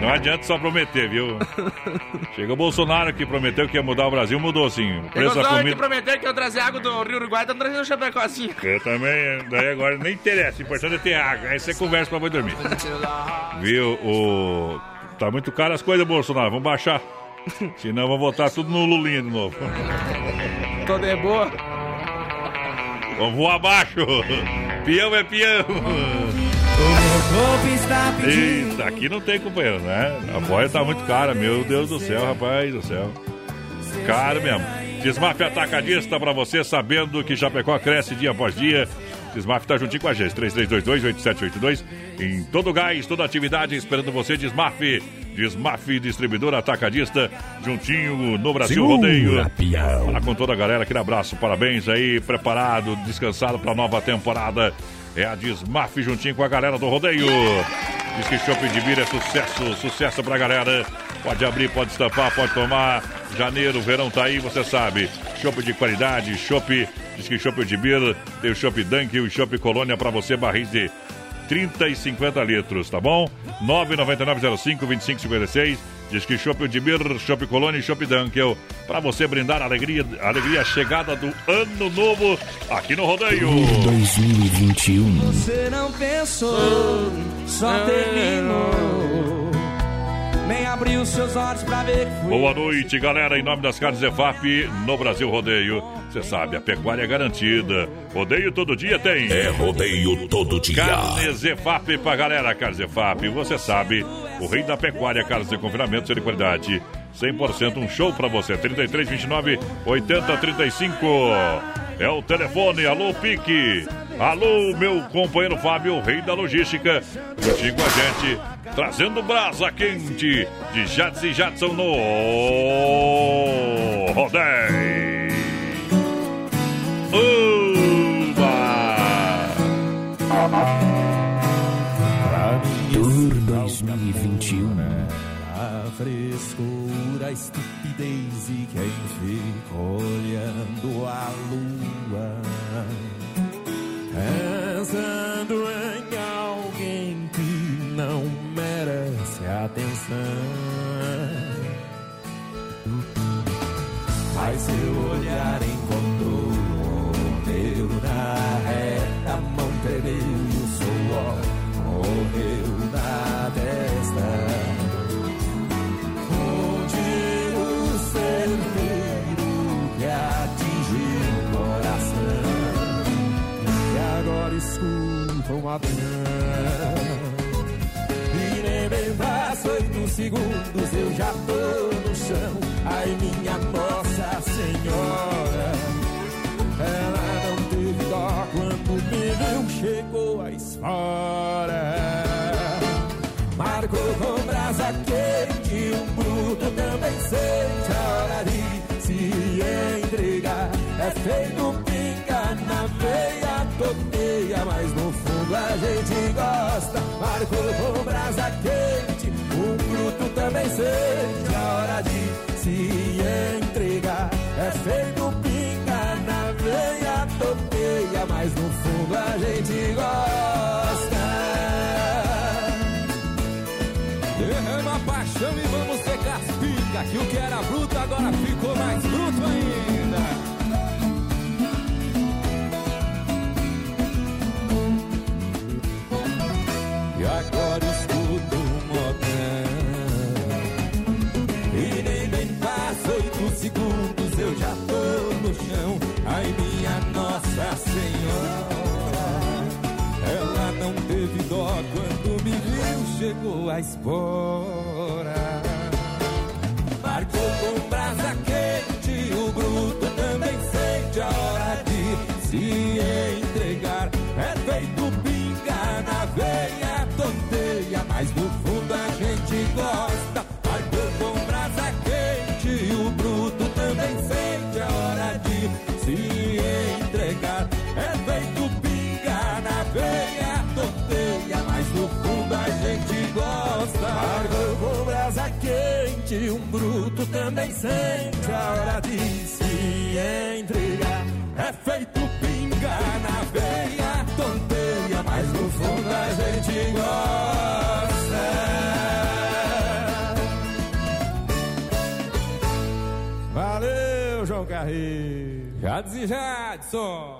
Não adianta só prometer, viu? Chega o Bolsonaro que prometeu que ia mudar o Brasil, mudou sim. O preço da gostou que comida. prometeu que eu trazer água do Rio Uruguai, tá trazendo um chapecozinho. Eu também, daí agora nem interessa, o importante é ter água. Aí você conversa pra depois dormir. Viu? O... Tá muito caro as coisas, Bolsonaro. Vamos baixar. Senão vamos voltar tudo no Lulinha de novo. Tô de boa. Vamos voar abaixo. Peão é peão. Eita, aqui não tem companheiro, né? A boia tá muito cara, meu Deus do céu, rapaz do céu. Caro mesmo. Desmaf Atacadista pra você, sabendo que Chapecó cresce dia após dia. Desmaf tá juntinho com a gente, 3322-8782. Em todo gás, toda atividade, esperando você, Desmaf. Desmaf Distribuidor Atacadista, juntinho no Brasil Segura, Rodeio. Fala com toda a galera, aquele abraço, parabéns aí, preparado, descansado pra nova temporada. É a Desmaf juntinho com a galera do Rodeio. Diz que Shopping de Vira é sucesso, sucesso pra galera. Pode abrir, pode estampar, pode tomar. Janeiro, verão tá aí, você sabe. Chopp de qualidade, chopp, diz que de bir, tem o chopp Dunk e o chopp Colônia para você, barris de 30 e 50 litros, tá bom? 99905-2556. Diz que Chopp Udibir, Chopp Colônia e Chopp Dunkel. Pra você brindar a alegria, a alegria chegada do ano novo aqui no Rodeio. 2021. Você não pensou, só terminou. Nem abriu seus olhos pra ver que fui. Boa noite, galera. Em nome das carnes EFAP, no Brasil Rodeio. Você sabe, a pecuária é garantida. Rodeio todo dia tem. É rodeio todo dia. Carnes EFAP pra galera, Carnes EFAP. Você sabe, o rei da pecuária, carnes de confinamento, de qualidade. 100% um show pra você. 33, 29, 80, 35. É o telefone. Alô, Pique. Alô, meu companheiro Fábio, o rei da logística. Com a gente, trazendo brasa quente de Jadson e Jadson no Rodeio. Tour 2021. A frescura, a estupidez e quem fica olhando a lua. Pensando em alguém que não merece atenção. Mas seu olhar encontrou E nem bem passa oito segundos eu já tô no chão. Ai, minha Nossa Senhora, ela não teve dó quando me viu, chegou a espora. Marcou com brasa quente, um bruto também sente a hora de se entregar. É feito gosta. Marcou com brasa quente, um bruto também sente a hora de se entregar. É feito pinga na veia, toteia, mas no fundo a gente gosta. Derrama paixão e vamos secar as picas. Que o que era bruto agora ficou mais bruto ainda. Quando me viu, chegou a espora. Marcou com brasa quente, o bruto também sente a hora de se um bruto também sente a hora de se entregar. É feito pinga na veia, tonteia, mas no fundo a gente gosta. Valeu, João Carreiro. Jadson e Jadson.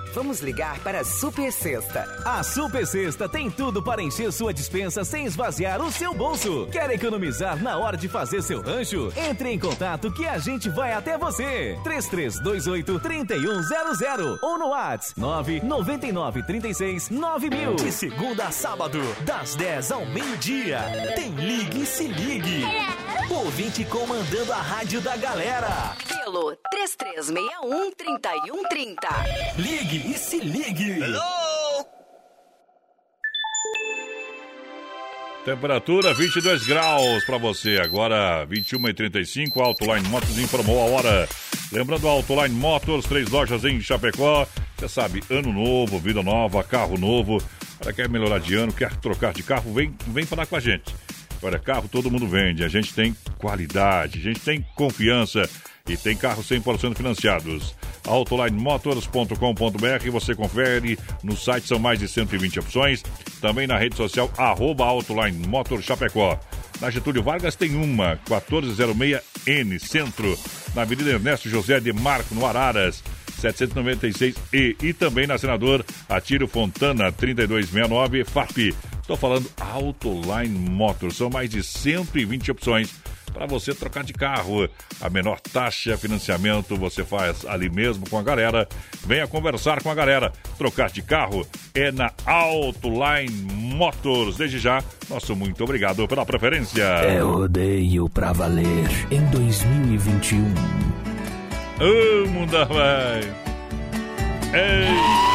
Vamos ligar para a Super Sexta. A Super Sexta tem tudo para encher sua dispensa sem esvaziar o seu bolso. Quer economizar na hora de fazer seu rancho? Entre em contato que a gente vai até você. 3328-3100 ou no WhatsApp 999369000. De segunda a sábado, das 10 ao meio-dia. Tem Ligue e Se Ligue. Ouvinte comandando a rádio da galera. Pelo 3361-3130. Ligue e Se Ligue. Hello? Temperatura 22 graus para você. Agora 21 e 35 Autoline Motors informou a hora. Lembrando, Autoline Motors, três lojas em Chapecó. Você sabe, ano novo, vida nova, carro novo. Para quer melhorar de ano, quer trocar de carro, vem, vem falar com a gente. Olha, carro todo mundo vende. A gente tem qualidade, a gente tem confiança e tem carros 100% financiados. AutolineMotors.com.br você confere. No site são mais de 120 opções. Também na rede social, arroba Autoline Motor Chapecó. Na Getúlio Vargas tem uma, 1406N Centro. Na Avenida Ernesto José de Marco, no Araras. 796E e também na Senador Atiro Fontana 3269 FAP. Estou falando Autoline Motors. São mais de 120 opções para você trocar de carro. A menor taxa, financiamento você faz ali mesmo com a galera. Venha conversar com a galera. Trocar de carro é na Autoline Motors. Desde já, nosso muito obrigado pela preferência. É rodeio pra valer em 2021. Ô, mundo vai. Ei.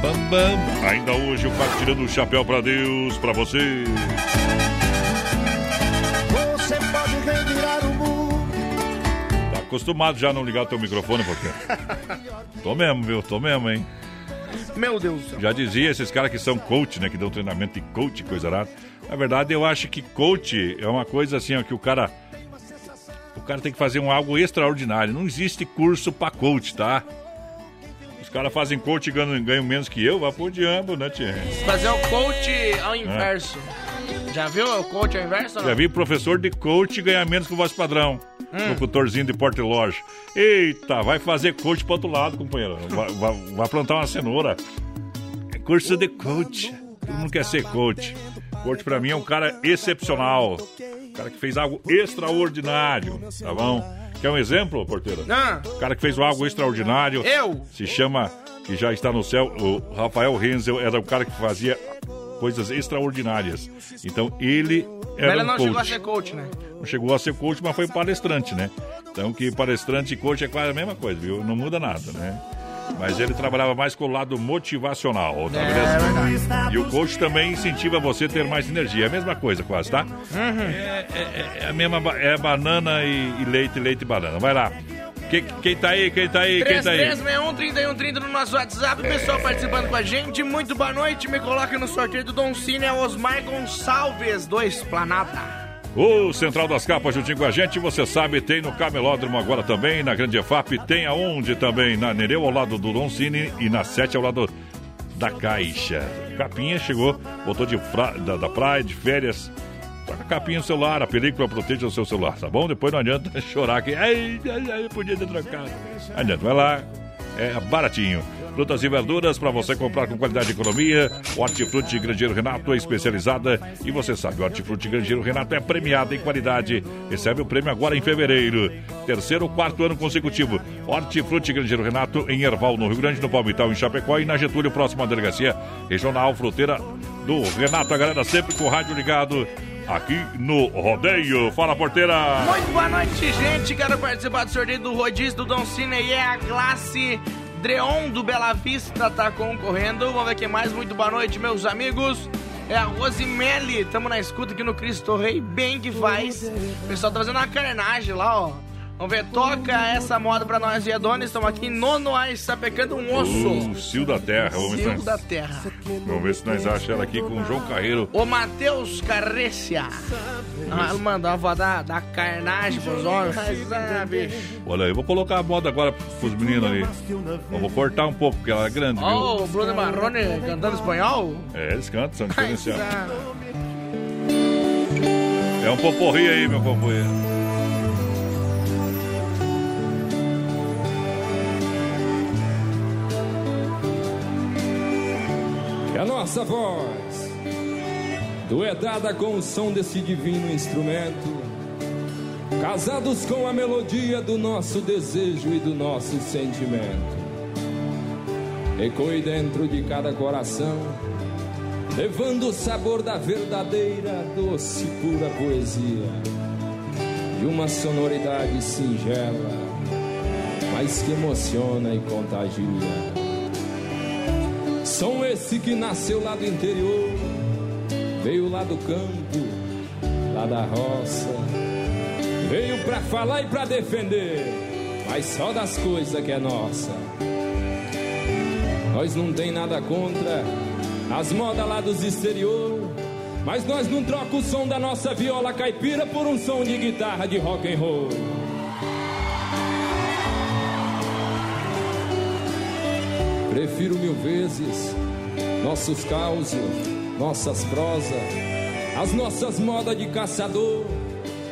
Bam, bam. Ainda hoje o Paco tirando o chapéu pra Deus, pra você. Você acostumado já a não ligar o teu microfone, porque. tô mesmo, viu? Tô mesmo, hein? Meu Deus do céu. Já dizia esses caras que são coach, né? Que dão treinamento de coach, coisa rara. Na verdade, eu acho que coach é uma coisa assim, ó, que o cara. O cara tem que fazer um algo extraordinário. Não existe curso pra coach, tá? Os caras fazem coach e ganham, ganham menos que eu, vai por diabo, né, tia? Fazer o coach ao inverso. Já viu o coach ao inverso? Já vi professor de coach ganhar menos que o voz padrão. Locutorzinho de porta e loja. Eita, vai fazer coach pro outro lado, companheiro. Vai, vai- vai plantar uma cenoura. É curso de coach. Todo mundo quer ser coach. Coach pra mim é um cara excepcional. Um cara que fez algo extraordinário. Tá bom? Quer um exemplo, porteira? Ah. O cara que fez algo extraordinário. Eu? Se chama, que já está no céu, o Rafael Renzel era o cara que fazia coisas extraordinárias. Então ele era ela um não coach chegou a ser coach, né? não chegou a ser coach, mas foi palestrante, né? Então que palestrante e coach é quase a mesma coisa, viu? Não muda nada, né? Mas ele trabalhava mais com o lado motivacional, tá beleza? E o coach também incentiva você a ter mais energia. É a mesma coisa, quase, tá? É, é- é a mesma é banana e, e leite, leite e banana. Vai lá. Que- quem tá aí? Quem tá aí? Quem tá aí? 3361-3130 no nosso WhatsApp, pessoal participando com a gente. Muito boa noite, me coloca no sorteio do Dom Cine, é Osmar Gonçalves, do Esplanada. O Central das Capas juntinho com a gente, você sabe, tem no Camelódromo agora também, na Grande EFAP, tem aonde também, na Nereu ao lado do Don Cine e na Sete ao lado da Caixa. Capinha chegou, voltou de da, da praia, de férias, com a capinha no celular, a película proteja o seu celular, tá bom? Depois não adianta chorar que, ai, ai, ai, podia ter trocado. Não adianta, vai lá, é baratinho. Frutas e verduras para você comprar com qualidade e economia. Hortifruti Grangeiro Renato é especializada e você sabe, o Hortifruti Grangeiro Renato é premiado em qualidade. Recebe o prêmio agora em fevereiro. Terceiro ou quarto ano consecutivo. Hortifruti Grangeiro Renato em Erval, no Rio Grande, no Palmital, em Chapecó e na Getúlio, próximo à delegacia regional fruteira do Renato. A galera sempre com o rádio ligado aqui no Rodeio. Fala, porteira! Muito boa noite, gente. Quero participar do sorteio do rodízio do Dom Cine e é a classe Dreon do Bela Vista tá concorrendo. Vamos ver quem mais. Muito boa noite, meus amigos. É a Rosimele, tamo na escuta aqui no Cristo Rei, bem que faz. O pessoal tá fazendo uma carenagem lá, ó. Vamos ver, toca essa moda pra nós, e Adonis. Estamos aqui em nono ar, sapecando um osso. O Cio da Terra. Vamos ver, Cio se da nós, terra. vamos ver se nós achamos ela aqui com o João Carreiro. O Matheus Carrecia. Ah, mandou a avó da, da carnagem pros homens. Mas, ah, bicho. Olha aí, vou colocar a moda agora pros meninos ali. Eu vou cortar um pouco, porque ela é grande, viu? Ó, o Bruno Marrone cantando espanhol. É, eles cantam, são diferenciados. Ah, É um poporri aí, meu companheiro. A nossa voz, duetada com o som desse divino instrumento, casados com a melodia do nosso desejo e do nosso sentimento, ecoe dentro de cada coração, levando o sabor da verdadeira, doce, pura poesia, de uma sonoridade singela, mas que emociona e contagia. São esse que nasceu lá do interior, veio lá do campo, lá da roça. Veio pra falar e pra defender, mas só das coisas que é nossa. Nós não tem nada contra as modas lá dos exterior, mas nós não troca o som da nossa viola caipira por um som de guitarra de rock and roll. Prefiro mil vezes nossos causos, nossas prosas, as nossas modas de caçador,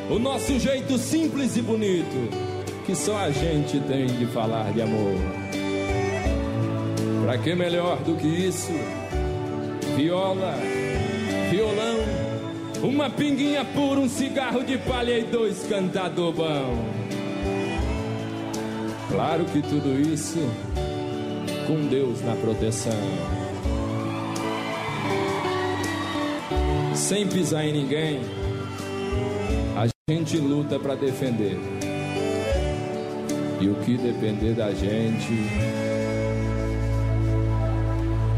o nosso jeito simples e bonito que só a gente tem de falar de amor. Pra que melhor do que isso? Viola, violão, uma pinguinha pura, um cigarro de palha e dois cantador bom. Claro que tudo isso com Deus na proteção. Sem pisar em ninguém, a gente luta para defender. E o que depender da gente,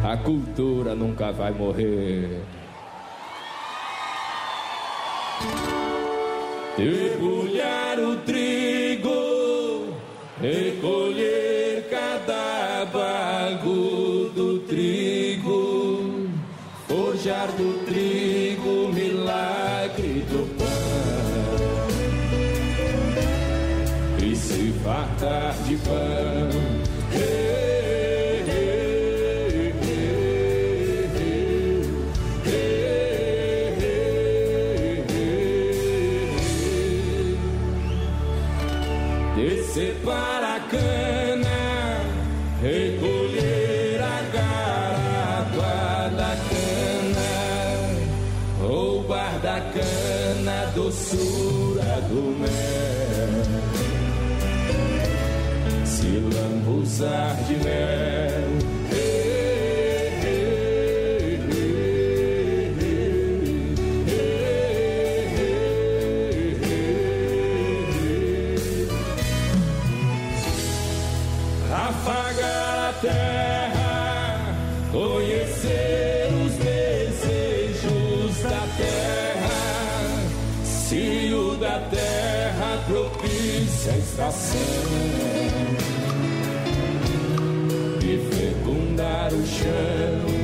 a cultura nunca vai morrer. Debulhar o trigo, recolher bago do trigo, forjar do trigo milagre do pão e se fartar de pão. Lambuzar de mel. Afagar a terra, conhecer os desejos da terra, se o da terra propicia a estação fecundar o chão.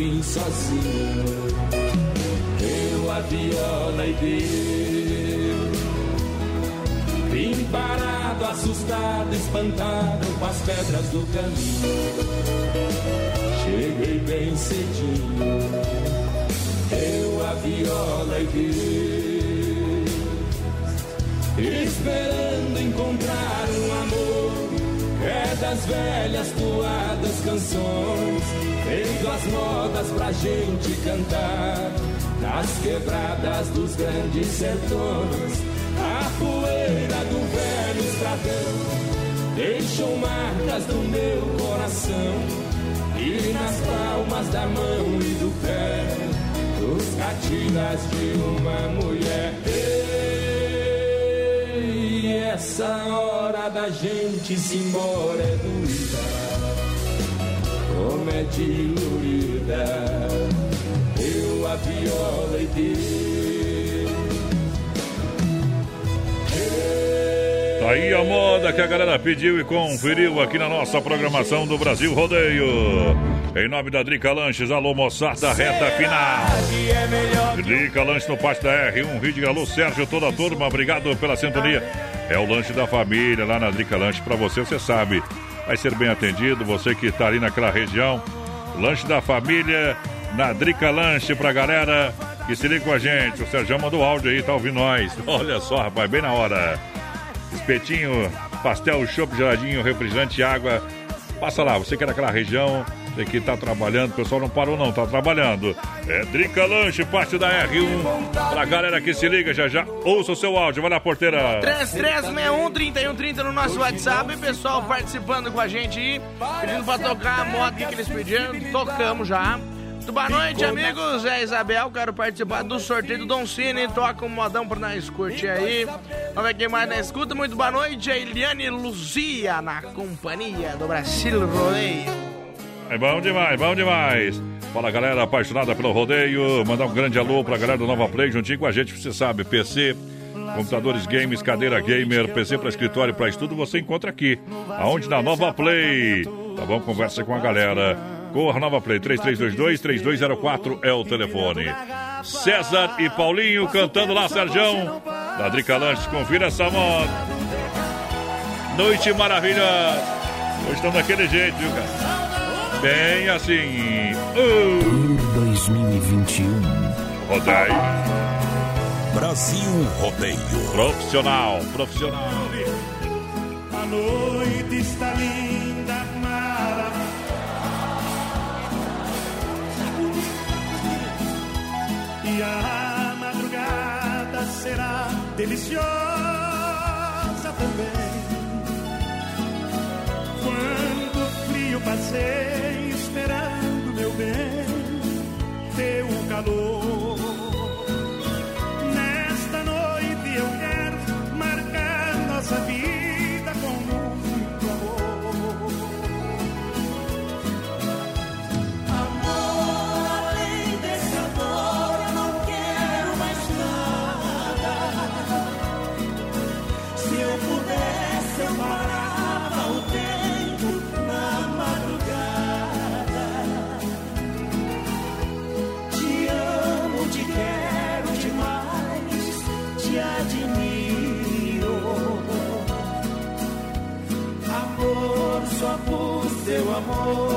Vim sozinho. Eu a viola e Deus. Vim parado, assustado, espantado com as pedras do caminho. Cheguei bem cedinho, eu a viola e Deus, esperando encontrar das velhas toadas canções, feito as modas pra gente cantar nas quebradas dos grandes sertões. A poeira do velho estradão deixou marcas no meu coração. E nas palmas da mão e do pé, os catingas de uma mulher. Essa hora da gente se embora é doída, como é diluída. Eu a viola e Deus. Tá aí a moda que a galera pediu e conferiu aqui na nossa programação do Brasil Rodeio. Em nome da Drica Lanches, alô moçada, reta final. Drica Lanches no Pátio da R1, Rio de Alô, Sérgio, toda a turma, obrigado pela sintonia. É o lanche da família lá na Drica Lanches, pra você, você sabe. Vai ser bem atendido, você que tá ali naquela região. Lanche da família na Drica Lanche pra galera que se liga com a gente. O Sérgio mandou áudio aí, tá ouvindo nós. Olha só, rapaz, bem na hora. Espetinho, pastel, chopp geladinho, refrigerante, água. Passa lá, você que é daquela região, você que tá trabalhando, o pessoal não parou não, tá trabalhando. É Drica Lanche, parte da R1. Pra galera que se liga já já, ouça o seu áudio, vai na porteira. 3361-3130 no nosso WhatsApp, pessoal participando com a gente aí, pedindo pra tocar a moto que eles pediram, tocamos já. Muito boa noite, amigos. É Isabel, quero participar do sorteio do Don Cine. Toca um modão pra nós curtir aí. Vamos ver quem mais na escuta. Muito boa noite, a Eliane Luzia, na companhia do Brasil Rodeio. É bom demais, bom demais. Fala galera apaixonada pelo rodeio. Mandar um grande alô pra galera do Nova Play juntinho com a gente. Você sabe, PC, computadores games, cadeira gamer, PC para escritório, para estudo, você encontra aqui. Aonde? Na Nova Play. Tá bom? Conversa com a galera. Corra Nova Play 3322-3204 é o telefone. César e Paulinho cantando lá, Serjão. Da Drica Lanches, confira essa moto. Noite maravilhosa. Hoje estamos daquele jeito, viu, cara? Bem assim. Uh. Tour 2021. Rodeio. Brasil Rodeio. Profissional, profissional. A noite está linda, maravilhosa. E a madrugada será deliciosa também. Frio passei esperando meu bem, teu calor. Amor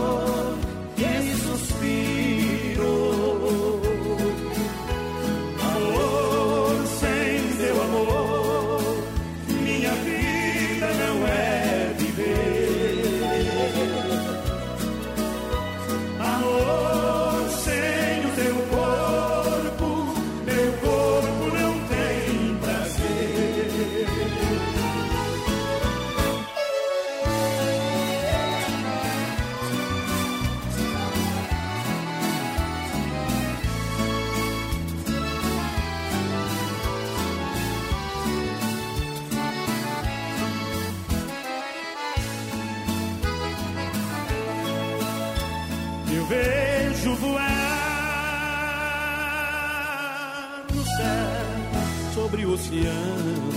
o oceano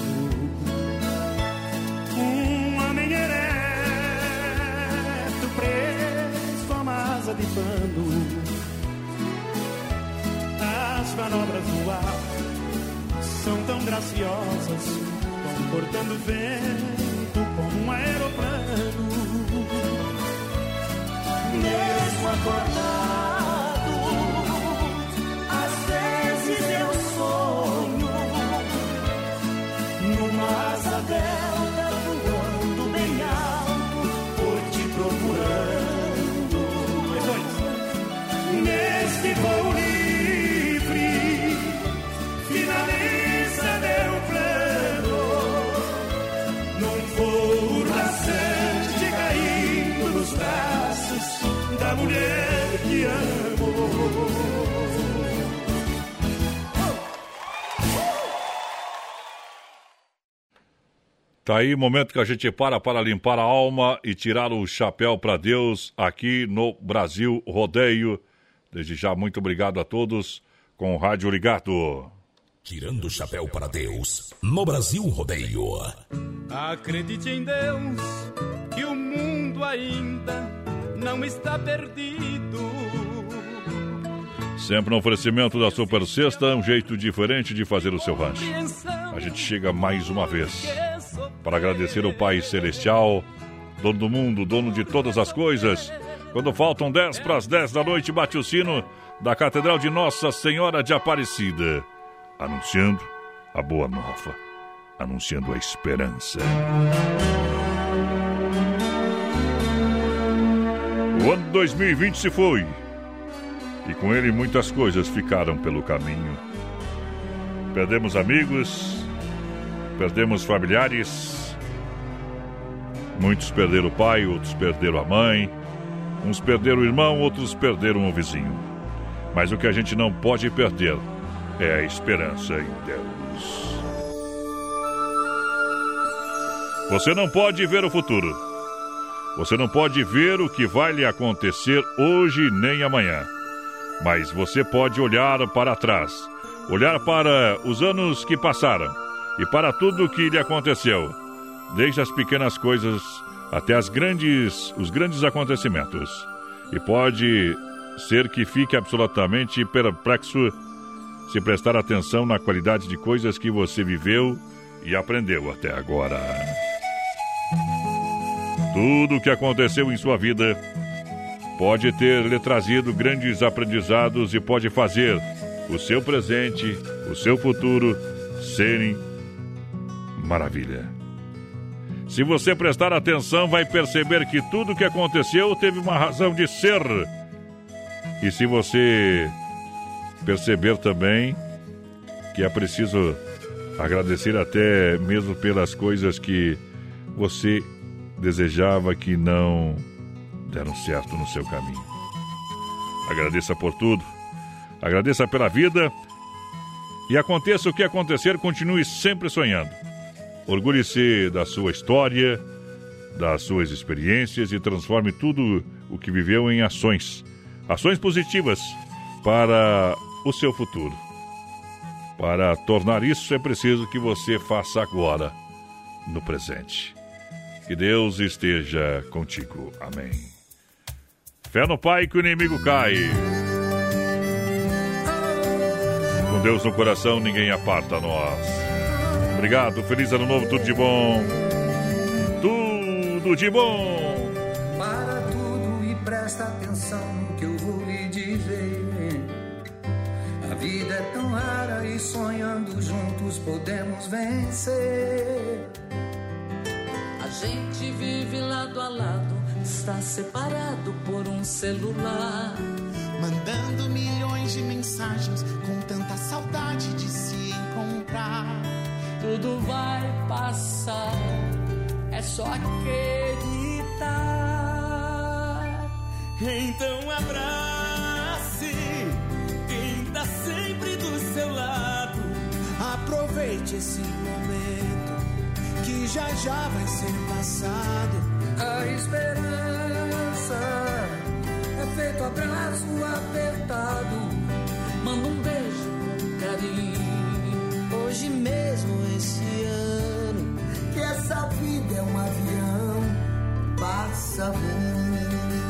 um homem ereto preso a uma asa de pano. As manobras no ar são tão graciosas, comportando vento como um aeroplano mesmo acordado. Asa Tá aí o momento que a gente para para limpar a alma e tirar o chapéu para Deus aqui no Brasil Rodeio. Desde já, muito obrigado a todos com o Rádio Ligado. Tirando o chapéu para Deus, no Brasil Rodeio. Acredite em Deus que o mundo ainda não está perdido. Sempre no oferecimento da Super Sexta, um jeito diferente de fazer o seu rancho. A gente chega mais uma vez para agradecer o Pai Celestial, dono do mundo, dono de todas as coisas. Quando faltam 10 para as 10 da noite, bate o sino da Catedral de Nossa Senhora de Aparecida, anunciando a boa nova, anunciando a esperança. O ano 2020 se foi. E com ele muitas coisas ficaram pelo caminho. Perdemos amigos, perdemos familiares. Muitos perderam o pai, outros perderam a mãe. Uns perderam o irmão, outros perderam o vizinho. Mas o que a gente não pode perder é a esperança em Deus. Você não pode ver o futuro. Você não pode ver o que vai lhe acontecer hoje nem amanhã. Mas você pode olhar para trás, olhar para os anos que passaram e para tudo o que lhe aconteceu, desde as pequenas coisas até as grandes, os grandes acontecimentos. E pode ser que fique absolutamente perplexo se prestar atenção na qualidade de coisas que você viveu e aprendeu até agora. Tudo o que aconteceu em sua vida pode ter lhe trazido grandes aprendizados e pode fazer o seu presente, o seu futuro serem maravilha. Se você prestar atenção, vai perceber que tudo o que aconteceu teve uma razão de ser. E se você perceber também que é preciso agradecer até mesmo pelas coisas que você desejava que não deram certo no seu caminho. Agradeça por tudo, agradeça pela vida e aconteça o que acontecer, continue sempre sonhando. Orgulhe-se da sua história, das suas experiências e transforme tudo o que viveu em ações, ações positivas para o seu futuro. Para tornar isso é preciso que você faça agora, no presente. Que Deus esteja contigo. Amém. Fé no Pai que o inimigo cai. Com Deus no coração, ninguém aparta nós. Obrigado, feliz ano novo, tudo de bom. Tudo de bom. Para tudo e presta atenção no que eu vou lhe dizer. A vida é tão rara e sonhando juntos podemos vencer. A gente vive lado a lado, está separado por um celular. Mandando milhões de mensagens com tanta saudade de se encontrar. Tudo vai passar, é só acreditar. Então abrace quem tá sempre do seu lado. Aproveite esse momento que já já vai ser passado. A esperança é feito abraço apertado. Manda um beijo carinho. Hoje mesmo esse ano que essa vida é um avião passa voando.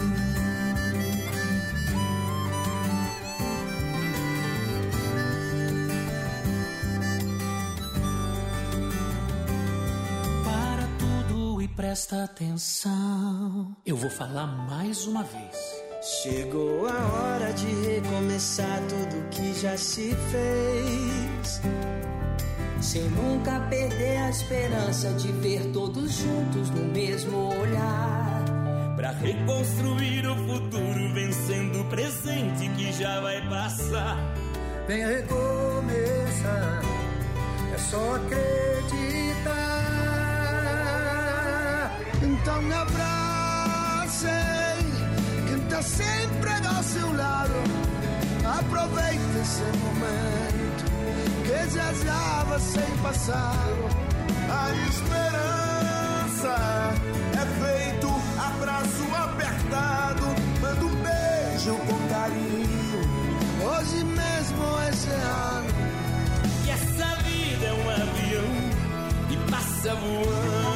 Presta atenção. Eu vou falar mais uma vez. Chegou a hora de recomeçar tudo que já se fez. Sem nunca perder a esperança de ver todos juntos no mesmo olhar. Pra reconstruir o futuro, vencendo o presente que já vai passar. Vem recomeçar, é só acreditar. Então abracem, quem tá sempre ao seu lado. Aproveite esse momento, que já já vai ser passado. A esperança é feito abraço apertado. Manda um beijo com carinho. Hoje mesmo esse ano. Que essa vida é um avião e passa voando.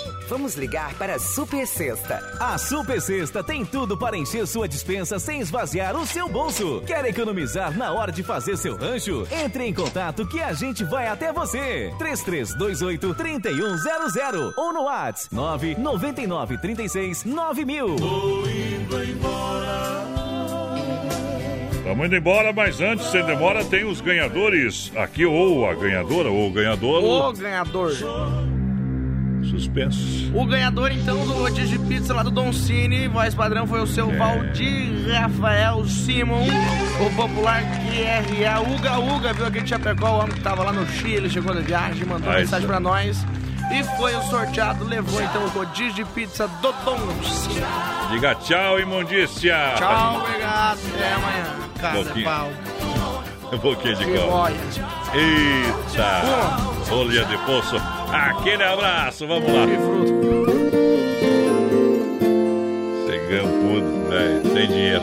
Vamos ligar para a Super Sexta. A Super Sexta tem tudo para encher sua dispensa sem esvaziar o seu bolso. Quer economizar na hora de fazer seu rancho? Entre em contato que a gente vai até você. 3328 3100 ou no WhatsApp 999 36 9000. Estamos indo embora, mas antes, sem demora, tem os ganhadores aqui, ou a ganhadora, ou o ganhador. O ganhador. Suspenso. O ganhador, então, do rodízio de pizza lá do Don Cine, voz padrão, foi o seu É. Valdir Rafael Simon, o popular QRA Uga Uga, viu aqui de Chapecó, o homem que tava lá no Chile, chegou da viagem, mandou Ai, mensagem só. pra nós. E foi o sorteado, levou então o rodízio de pizza do Don Cine. Diga tchau, imundícia. Tchau, obrigado, até amanhã. Casa Boquinha. Pau. Um pouquinho de boia. Eita! Rolinha de poço. Aquele abraço, vamos lá. Sem gampudo, velho, sem dinheiro.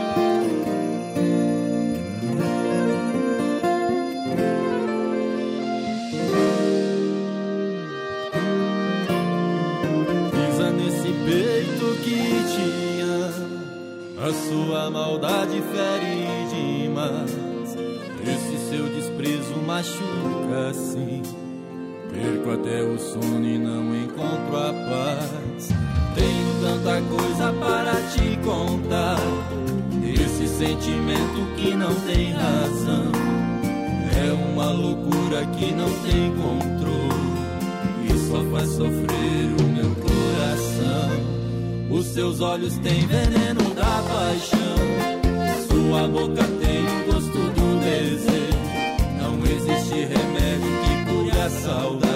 Pisa nesse peito que te ama, a sua maldade fere demais. Esse seu desprezo machuca assim. Perco até o sono e não encontro a paz. Tenho tanta coisa para te contar. Esse sentimento que não tem razão. É uma loucura que não tem controle e só faz sofrer o meu coração. Os seus olhos têm veneno da paixão, sua boca tem o gosto do desejo. Não existe remédio que cure a saudade.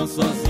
tão sozinho.